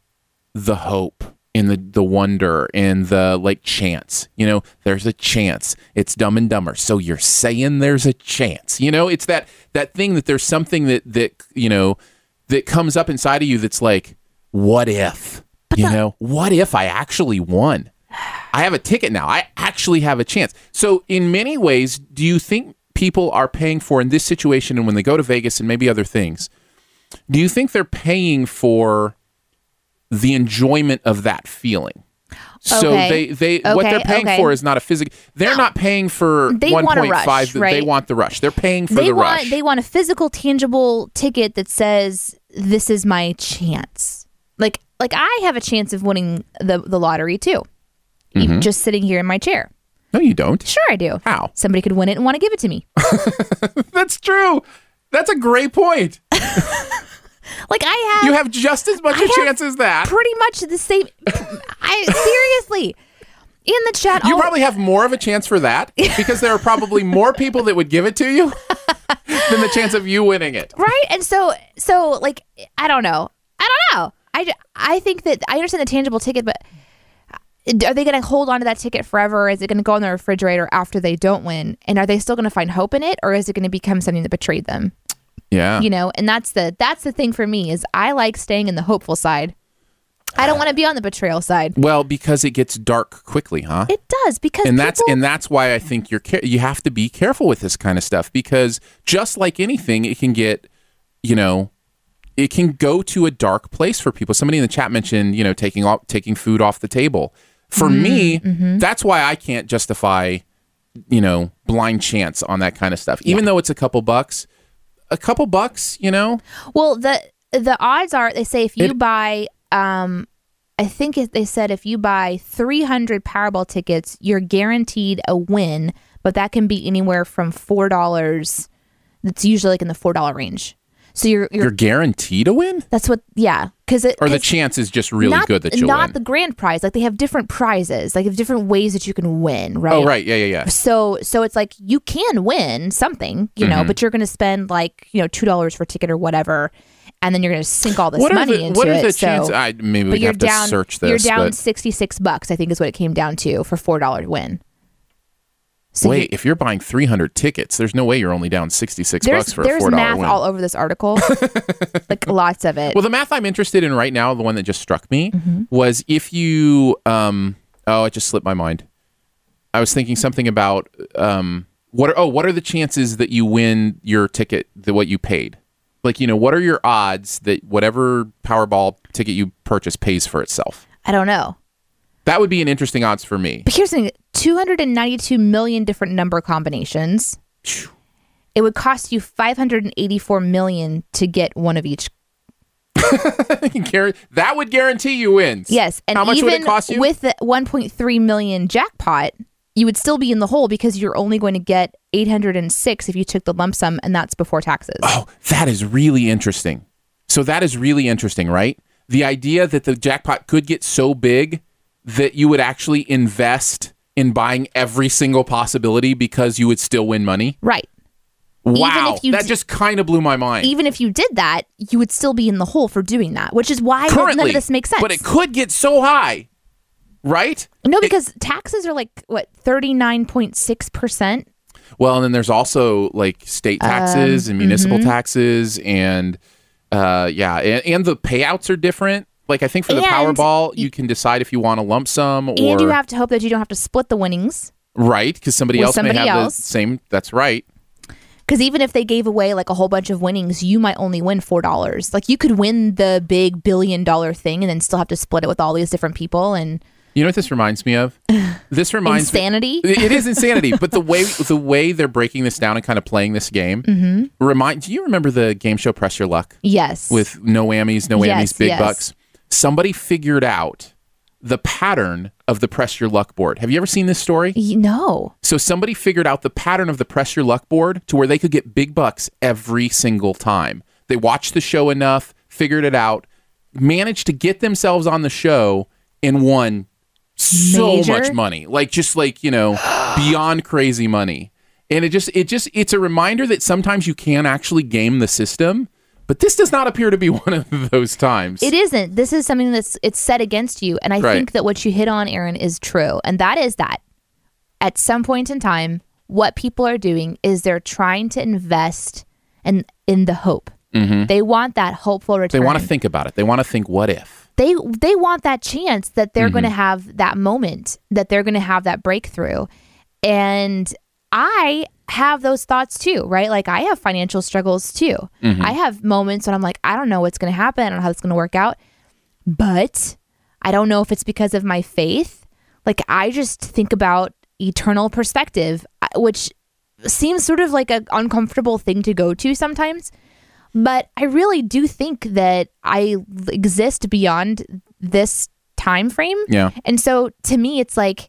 the hope and the the wonder and the like chance. You know, there's a chance. It's dumb and dumber. So you're saying there's a chance. You know, it's that that thing that there's something that that you know that comes up inside of you that's like, what if? you know, what if I actually won? I have a ticket now. I actually have a chance. So, in many ways, do you think people are paying for in this situation and when they go to Vegas and maybe other things? Do you think they're paying for the enjoyment of that feeling? So Okay. they they what Okay, they're paying okay. for is not a physical. They're not paying for They one want a rush, five. They want the rush. They're paying for they the want rush. they want a physical, tangible ticket that says this is my chance. Like like I have a chance of winning the the lottery too. Mm-hmm. Just sitting here in my chair. no, you don't. Sure, I do. How? Somebody could win it and want to give it to me. That's true. That's a great point. Like I have You have just as much I a chance as that. pretty much the same. I seriously in the chat. You all- probably have more of a chance for that because there are probably more people that would give it to you than the chance of you winning it. right and so so like i don't know i don't know i, I think that i understand the tangible ticket but uh, are they going to hold on to that ticket forever is it going to go in the refrigerator after they don't win and are they still going to find hope in it or is it going to become something that betrayed them Yeah. you know and that's the that's the thing for me is i like staying in the hopeful side i don't want to be on the betrayal side well, because it gets dark quickly, huh? it does because and that's people- and that's why I think you're you have to be careful with this kind of stuff because just like anything, it can get, you know, it can go to a dark place for people. Somebody in the chat mentioned, you know, taking off taking food off the table. For mm, me, mm-hmm. that's why I can't justify, you know, blind chance on that kind of stuff. Even though it's a couple bucks, a couple bucks, you know, Well, the the odds are they say if you It- buy um I think it, they said if you buy 300 Powerball tickets, you're guaranteed a win, but that can be anywhere from $4. That's usually like in the $4 range. So you're you're, you're guaranteed to win, that's what yeah, cuz it or the chance is just really not, good that you'll not win. the grand prize. Like they have different prizes. Like have different ways that you can win, right? oh, right, yeah, yeah, yeah. So so it's like you can win something, you Mm-hmm. know, but you're going to spend like, you know, $2 for a ticket or whatever and then you're going to sink all this What money the into what it. the so. I maybe we have to down search this. you're down but 66 bucks, I think is what it came down to for $4 win. So Wait, you- if you're buying 300 tickets, there's no way you're only down 66 there's bucks for a $4 There's math win. all over this article. like lots of it. well, the math I'm interested in right now, the one that just struck me, Mm-hmm. was if you um oh, it just slipped my mind. I was thinking something about um what are oh, what are the chances that you win your ticket that what you paid? Like, you know, what are your odds that whatever Powerball ticket you purchase pays for itself? I don't know. That would be an interesting odds for me. But here's the thing 292 million different number combinations. It would cost you 584 million to get one of each that would guarantee you wins. Yes, and how much even would it cost you? with the 1.3 million jackpot, you would still be in the hole because you're only going to get 806 if you took the lump sum, and that's before taxes. Oh, that is really interesting. So that is really interesting, right? The idea that the jackpot could get so big that you would actually invest in buying every single possibility because you would still win money. Right. Wow, that d- just kind of blew my mind. Even if you did that, you would still be in the hole for doing that, which is why none Currently, of this makes sense. but it could get so high, right? no, because taxes are like what 39.6 percent. Well, and then there's also like state taxes and municipal mm-hmm. taxes, and uh, yeah, and, and the payouts are different. Like I think for the And Powerball, you can decide if you want a lump sum or And you have to hope that you don't have to split the winnings. right because somebody else somebody may have else. the same. That's right. Because even if they gave away like a whole bunch of winnings, you might only win four dollars. Like you could win the big billion dollar thing and then still have to split it with all these different people and You know what this reminds me of? This reminds me. insanity. It it is insanity, but the way the way they're breaking this down and kind of playing this game Mm-hmm. remind. Do you remember the game show Press Your Luck? yes. with no whammies, no whammies, Yes, big yes. bucks. Somebody figured out the pattern of the press your luck board. Have you ever seen this story? No. So somebody figured out the pattern of the press your luck board to where they could get big bucks every single time. They watched the show enough, figured it out, managed to get themselves on the show and won so Major? much money. Like just like, you know, beyond crazy money. And it just it just it's a reminder that sometimes you can actually game the system But this does not appear to be one of those times. It isn't. This is something that's it's set against you. And I Right. think that what you hit on, Aaron, is true. And that is that at some point in time, what people are doing is they're trying to invest in in the hope. They want that hopeful Mm-hmm. they want to think about it. They want to think, what if? they they want that chance that they're Mm-hmm. going to have that moment that they're going to have that breakthrough and i have those thoughts too right like i have financial struggles too Mm-hmm. i have moments when i'm like i don't know what's going to happen i don't know how it's going to work out but i don't know if it's because of my faith like i just think about eternal perspective which seems sort of like an uncomfortable thing to go to sometimes but I really do think that I exist beyond this time frame. Yeah. And so to me it's like,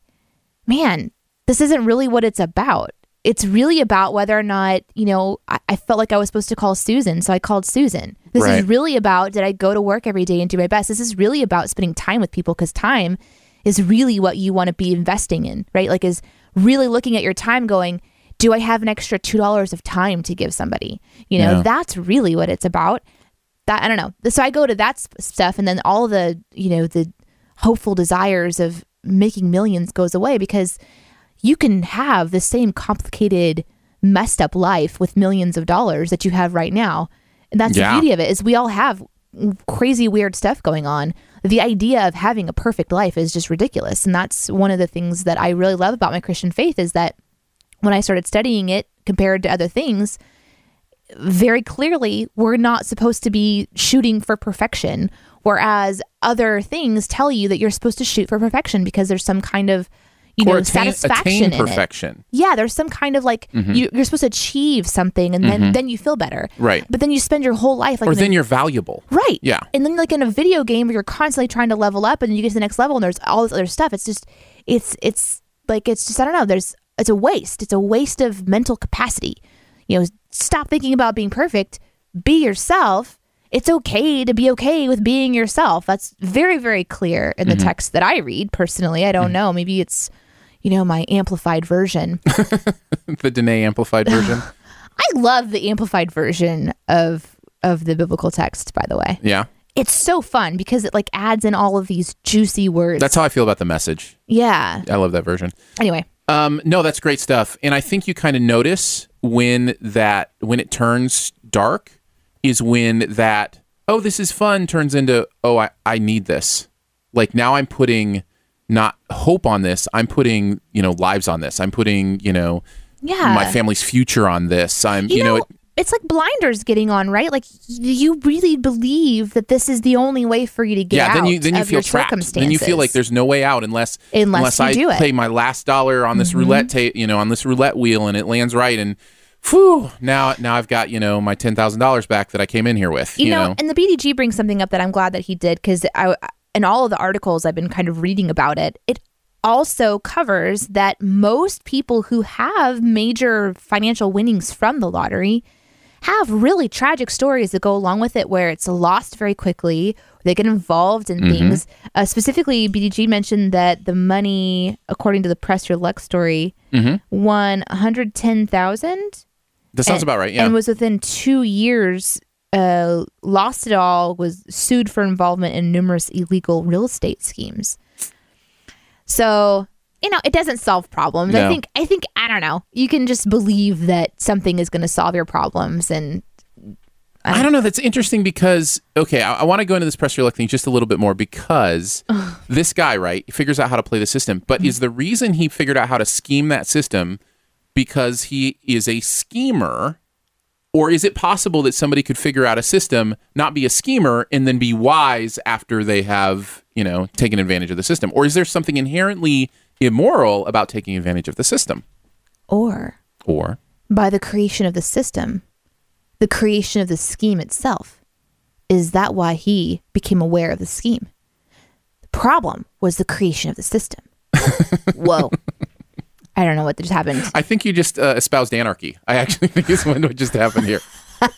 man, this isn't really what it's about. It's really about whether or not, you know, I, I felt like I was supposed to call Susan, so I called Susan. This Right. is really about did I go to work every day and do my best? This is really about spending time with people because time is really what you want to be investing in, right? Like is really looking at your time going, do I have an extra two dollars of time to give somebody? You know, Yeah. that's really what it's about. That I don't know. So I go to that sp- stuff, and then all the you know the hopeful desires of making millions goes away because you can have the same complicated, messed up life with millions of dollars that you have right now. And that's Yeah. the beauty of it is we all have crazy weird stuff going on. The idea of having a perfect life is just ridiculous. And that's one of the things that I really love about my Christian faith is that when I started studying it compared to other things, very clearly we're not supposed to be shooting for perfection whereas other things tell you that you're supposed to shoot for perfection because there's some kind of you or know attain, satisfaction attain perfection. yeah there's some kind of like mm-hmm. you, you're supposed to achieve something and then mm-hmm. then you feel better Right. but then you spend your whole life like Or then you're valuable. Right. Yeah. And then like in a video game where you're constantly trying to level up and you get to the next level and there's all this other stuff. It's just it's it's like it's just I don't know, there's it's a waste. It's a waste of mental capacity. You know, stop thinking about being perfect. Be yourself. It's okay to be okay with being yourself. That's very, very clear in the mm-hmm. text that I read personally. I don't know. Maybe it's, you know, my amplified version. the Danae amplified version. I love the amplified version of of the biblical text, by the way. yeah. it's so fun because it like adds in all of these juicy words. That's how I feel about the message. yeah. I love that version. Anyway, Um, no, that's great stuff. And I think you kind of notice when that when it turns dark is when that oh this is fun turns into oh I, I need this. Like now I'm putting not hope on this. I'm putting you know lives on this. I'm putting you know yeah. my family's future on this. I'm you, you, know, know, it, it's like blinders getting on, right? Like do you really believe that this is the only way for you to get yeah. out Then you then you of feel trapped. circumstances. Then you feel like there's no way out unless Unless you I do it. Mm-hmm. play my last dollar on this roulette tape, you know, on this roulette wheel, and it lands right and. Whew, now now I've got, you know, my ten thousand dollars back that I came in here with. you, You, know, and the BDG brings something up that I'm glad that he did because I, in all of the articles I've been kind of reading about it, it also covers that most people who have major financial winnings from the lottery have really tragic stories that go along with it where it's lost very quickly. They get involved in things. Uh, specifically, BDG mentioned that the money, according to the Press Your Luck story, won 110,000 That sounds and- about right. Yeah. And was within two years, uh, lost it all, was sued for involvement in numerous illegal real estate schemes. So, you know, it doesn't solve problems. I think, I think, I don't know. You can just believe that something is going to solve your problems. And I don't know. That's interesting because okay, I, I want to go into this press thing just a little bit more because this guy, right, figures out how to play the system. But is the reason he figured out how to scheme that system because he is a schemer, or is it possible that somebody could figure out a system, not be a schemer, and then be wise after they have you know taken advantage of the system, or is there something inherently immoral about taking advantage of the system? or Or by the creation of the system, the creation of the scheme itself. Is that why he became aware of the scheme? The problem was the creation of the system. Whoa. I don't know what just happened. I think you just uh, espoused anarchy. I actually think is what just happened here.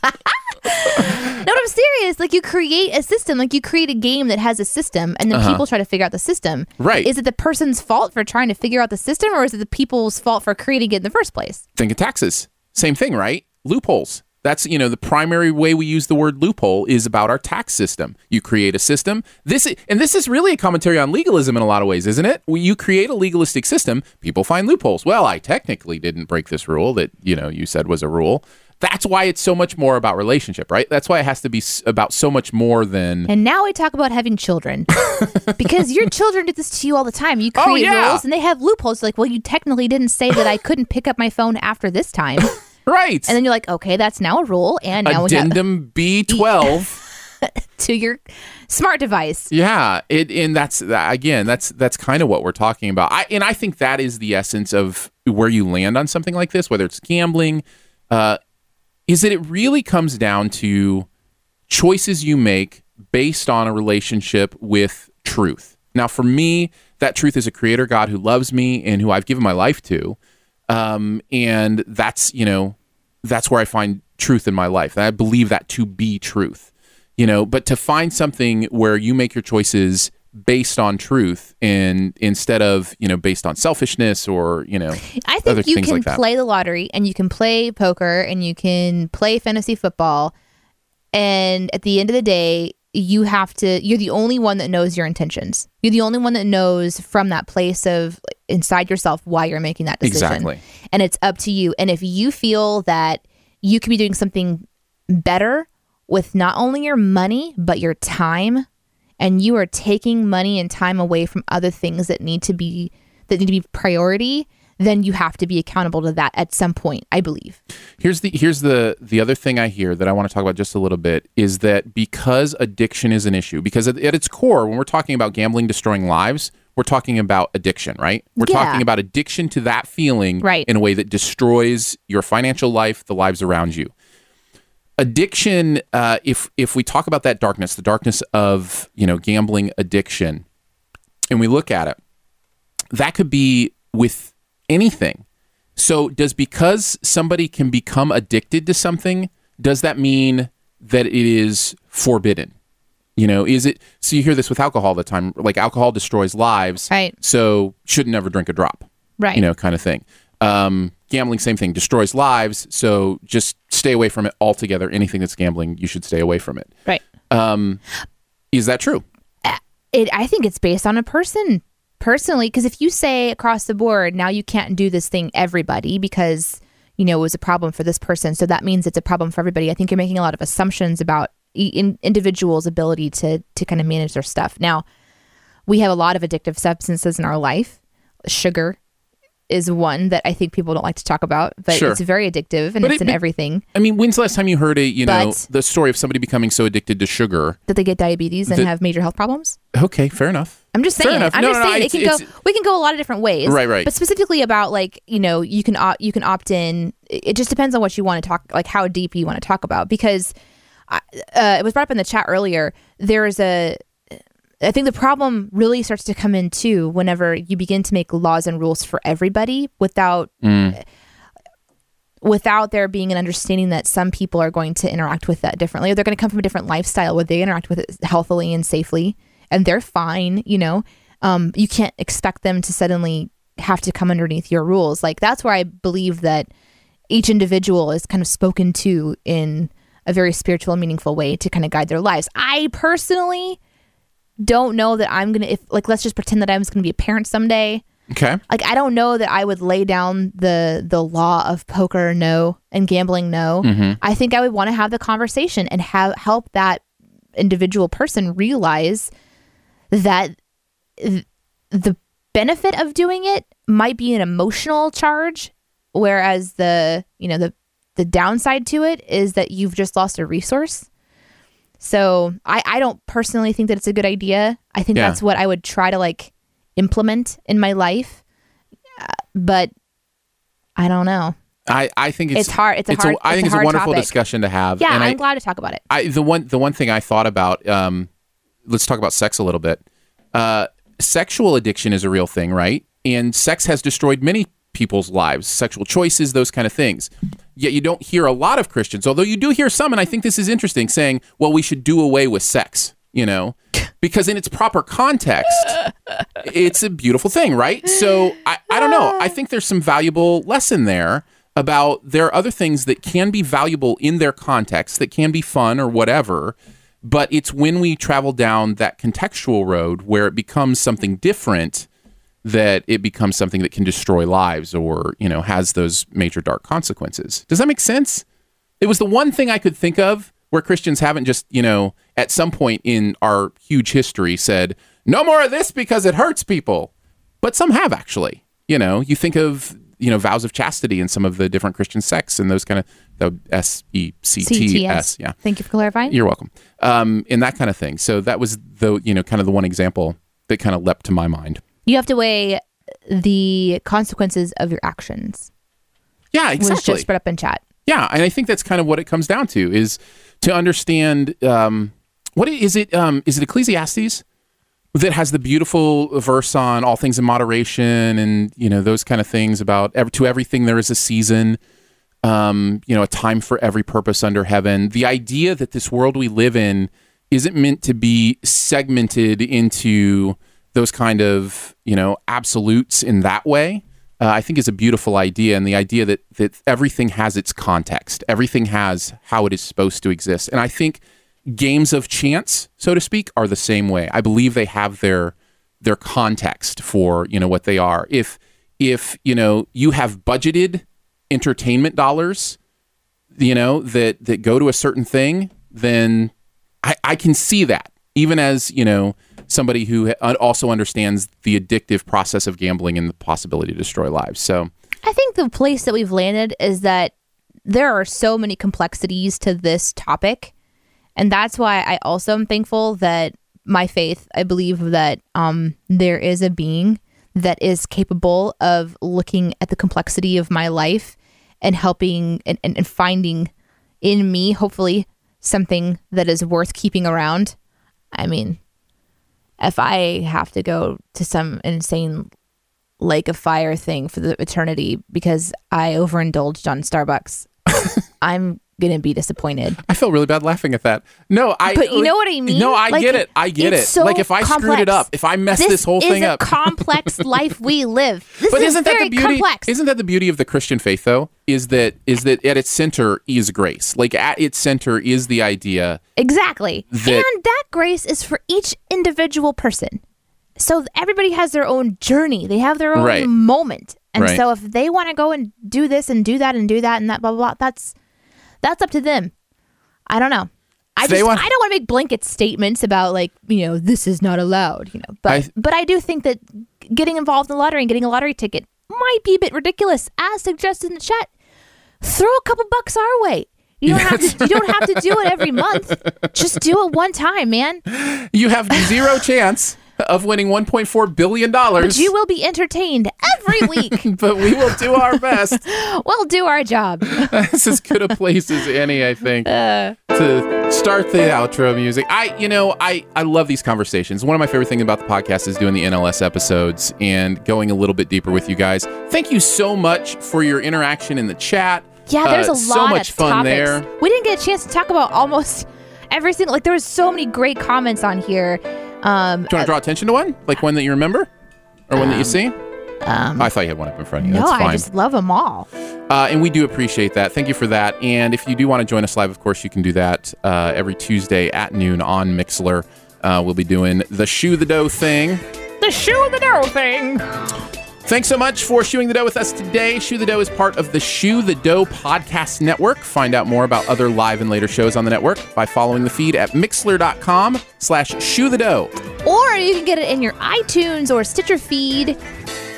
No, but I'm serious. Like you create a system, like you create a game that has a system, and then people try to figure out the system. Uh-huh. Right. Is it the person's fault for trying to figure out the system, or is it the people's fault for creating it in the first place? think of taxes. Same thing, right? Loopholes. That's you know the primary way we use the word loophole is about our tax system. You create a system. This is, and this is really a commentary on legalism in a lot of ways, isn't it? When you create a legalistic system, people find loopholes. Well, I technically didn't break this rule that you know you said was a rule. That's why it's so much more about relationship, right? That's why it has to be about so much more than And now we talk about having children because your children do this to you all the time. You oh, create Oh, yeah. rules and they have loopholes. Like, well, you technically didn't say that I couldn't pick up my phone after this time. right. And then you're like, okay, that's now a rule. And now we have Addendum B12. to your smart device. Yeah, it and that's that, again that's that's kind of what we're talking about. I and I think that is the essence of where you land on something like this, whether it's gambling, uh, is that it really comes down to choices you make based on a relationship with truth. Now, for me, that truth is a creator God who loves me and who I've given my life to, um, and that's you know that's where I find truth in my life. I believe that to be truth you know but to find something where you make your choices based on truth and instead of you know based on selfishness or you know I think you can like play the lottery and you can play poker and you can play fantasy football. And at the end of the day, you have to, you're the only one that knows your intentions. You're the only one that knows from that place of inside yourself why you're making that decision. Exactly. And it's up to you. And if you feel that you could be doing something better with not only your money, but your time, and you are taking money and time away from other things that need to be that need to be priority, then you have to be accountable to that at some point, I believe. here's the here's the the other thing i hear that i want to talk about just a little bit is that because addiction is an issue because at, at its core when we're talking about gambling destroying lives we're talking about addiction right we're Yeah. talking about addiction to that feeling Right. in a way that destroys your financial life the lives around you addiction uh, if if we talk about that darkness the darkness of you know gambling addiction and we look at it that could be with anything so does because somebody can become addicted to something does that mean that it is forbidden you know is it so you hear this with alcohol all the time like alcohol destroys lives Right. so should never drink a drop Right. you know, kind of thing. Um, gambling, same thing, destroys lives. So just stay away from it altogether. Anything that's gambling, you should stay away from it. right. Um, is that true? It I think it's based on a person personally because if you say across the board now you can't do this thing everybody because you know it was a problem for this person so that means it's a problem for everybody i think you're making a lot of assumptions about in, individuals ability to to kind of manage their stuff now we have a lot of addictive substances in our life sugar is one that i think people don't like to talk about but Sure. it's very addictive and But it's it- in everything I mean, when's the last time you heard a, you know, the story of somebody becoming so addicted to sugar? that they get diabetes and The- have major health problems Okay, fair enough. I'm just saying. I'm No, just no, no, saying it's- it can go. We can go a lot of different ways. Right, right. But specifically about like you know you can opt you can opt in. It just depends on what you want to talk like how deep you want to talk about because I, uh, it was brought up in the chat earlier. There's a I think the problem really starts to come in too whenever you begin to make laws and rules for everybody without without there being an understanding that some people are going to interact with that differently or they're going to come from a different lifestyle where they interact with it healthily and safely and they're fine you know? Um, you can't expect them to suddenly have to come underneath your rules. Like that's where i believe that each individual is kind of spoken to in a very spiritual meaningful way to kind of guide their lives. I personally don't know that i'm gonna if like let's just pretend that i'm gonna be a parent someday. Okay. like I don't know that I would lay down the the law of poker no and gambling no. I think I would want to have the conversation and have help that individual person realize that th- the benefit of doing it might be an emotional charge whereas the you know the the downside to it is that you've just lost a resource. So I, I don't personally think that it's a good idea. I think Yeah. that's what I would try to like implement in my life. Uh, but I don't know. I, I think it's, It's hard- it's a hard- I it's think a it's a wonderful topic. discussion to have. Yeah, I'm I, glad to talk about it. I the one the one thing I thought about. Um, let's talk about sex a little bit. Uh, sexual addiction is a real thing, right? And sex has destroyed many people's lives, sexual choices, those kind of things. Yet you don't hear a lot of Christians, although you do hear some, and I think this is interesting, saying, "Well, we should do away with sex," you know, because in its proper context, it's a beautiful thing, right? So I, I don't know. I think there's some valuable lesson there about there are other things that can be valuable in their context, that can be fun or whatever. But it's when we travel down that contextual road where it becomes something different that it becomes something that can destroy lives or, you know, has those major dark consequences. Does that make sense? It was the one thing I could think of where Christians haven't just, you know, at some point in our huge history said, no more of this because it hurts people. But some have actually. You know, you think of, you know, vows of chastity in some of the different Christian sects and those kind of the S E C T S. Yeah. Thank you for clarifying. You're welcome. Um, and that kind of thing. So that was the, you know, kind of the one example that kind of leapt to my mind. You have to weigh the consequences of your actions. Yeah, Was exactly. just spread up in chat. Yeah, and I think that's kind of what it comes down to is to understand um, what is it um, is it Ecclesiastes that has the beautiful verse on all things in moderation and you know those kind of things about ev- to everything there is a season um, you know a time for every purpose under heaven. The idea that this world we live in isn't meant to be segmented into those kind of you know absolutes in that way uh, I think is a beautiful idea, and the idea that that everything has its context, everything has how it is supposed to exist, and I think games of chance, so to speak, are the same way. I believe they have their their context for you know what they are. If if you know you have budgeted entertainment dollars, you know that that go to a certain thing, then I, I can see that even as you know somebody who also understands the addictive process of gambling and the possibility to destroy lives. So I think the place that we've landed is that there are so many complexities to this topic. And that's why I also am thankful that my faith, I believe that um, there is a being that is capable of looking at the complexity of my life and helping and, and, and finding in me, hopefully, something that is worth keeping around. I mean, if I have to go to some insane lake of fire thing for the eternity because I overindulged on Starbucks, I'm gonna be disappointed. I felt really bad laughing at that. No, I. But you know what I mean? No, I Like, get it. I get it. so like if I screwed it up, if I messed this, whole is thing a up. complex life we live. This but is isn't that the beauty? complex. Isn't that the beauty of the Christian faith, though? Is that is that at its center is grace. Like at its center is the idea. Exactly. that- and that grace is for each individual person. So everybody has their own journey. They have their own Right. moment. And Right. so if they want to go and do this and do that and do that and that blah blah blah, that's that's up to them. I don't know. I just want- I don't want to make blanket statements about like, you know, this is not allowed, you know. But I- but I do think that getting involved in the lottery and getting a lottery ticket might be a bit ridiculous as suggested in the chat. Throw a couple bucks our way. You don't have to you don't have to do it every month. Just do it one time, man. You have zero chance of winning 1.4 billion dollars. But you will be entertained every week. but we will do our best. we'll do our job. That's as good a place as any, I think, Uh. to start the outro music. I, you know, I, I love these conversations. One of my favorite things about the podcast is doing the NLS episodes and going a little bit deeper with you guys. Thank you so much for your interaction in the chat. Yeah, there's Uh, a lot so much of fun topics. there. We didn't get a chance to talk about almost every single like there was so many great comments on here. Um Do you want to draw attention to one, like one that you remember, or one that you see? um I thought you had one up in front of you. no, That's fine. I just love them all. Uh, and we do appreciate that. Thank you for that. And if you do want to join us live, of course, you can do that uh, every Tuesday at noon on Mixlr. Uh, we'll be doing the Shoe the Dough thing. The shoe the dough thing. Thanks so much for shoeing the dough with us today. Shoe the Dough is part of the Shoe the Dough podcast network. Find out more about other live and later shows on the network by following the feed at mixlr.com slash shoe the dough. Or you can get it in your iTunes or Stitcher feed.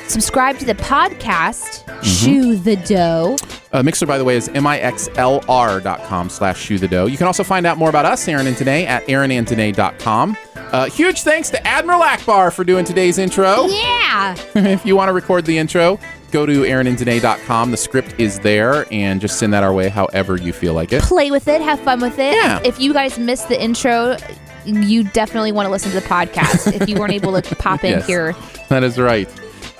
Subscribe to the podcast, Mm-hmm. Shoe the Dough. Uh, Mixlr, by the way, is mixlr.com slash shoe the dough. You can also find out more about us, Aaron and Danae, at aaronandtanae.com. Uh, huge thanks to Admiral Ackbar for doing today's intro. Yeah. if you want to record the intro, go to aaronandtanae.com. The script is there, and just send that our way however you feel like it. Play with it, have fun with it. Yeah. If you guys missed the intro, you definitely want to listen to the podcast if you weren't able to pop in Yes. here. That is right.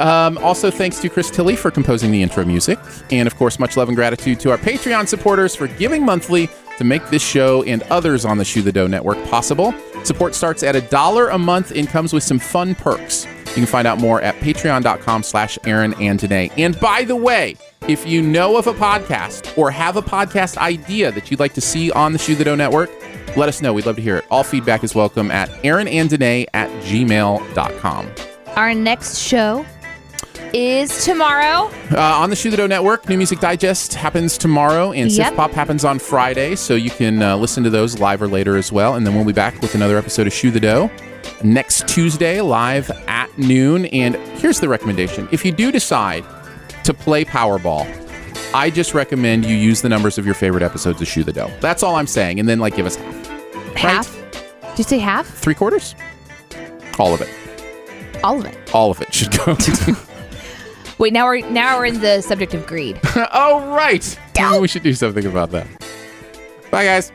Um, also, thanks to Chris Tilley for composing the intro music. And of course, much love and gratitude to our Patreon supporters for giving monthly to make this show and others on the Shoe the Dough Network possible. Support starts at a dollar a month and comes with some fun perks. You can find out more at patreon.com slash Aaron and Danae. And by the way, If you know of a podcast or have a podcast idea that you'd like to see on the Shoe the Dough Network, let us know. We'd love to hear it. All feedback is welcome at aaronandanae at gmail.com. Our next show is tomorrow. Uh, on the Shoe the Dough Network, New Music Digest happens tomorrow, and Yep. Sif Pop happens on Friday, so you can uh, listen to those live or later as well. And then we'll be back with another episode of Shoe the Dough next Tuesday, live at noon. And here's the recommendation if you do decide to play Powerball, I just recommend you use the numbers of your favorite episodes of Shoe the Dough. That's all I'm saying. And then, like, give us half. Half. Did you say half? Three quarters? All of it. All of it. All of it should go. Wait, now we're now we're in the subject of greed. oh, right. We should do something about that. Bye, guys.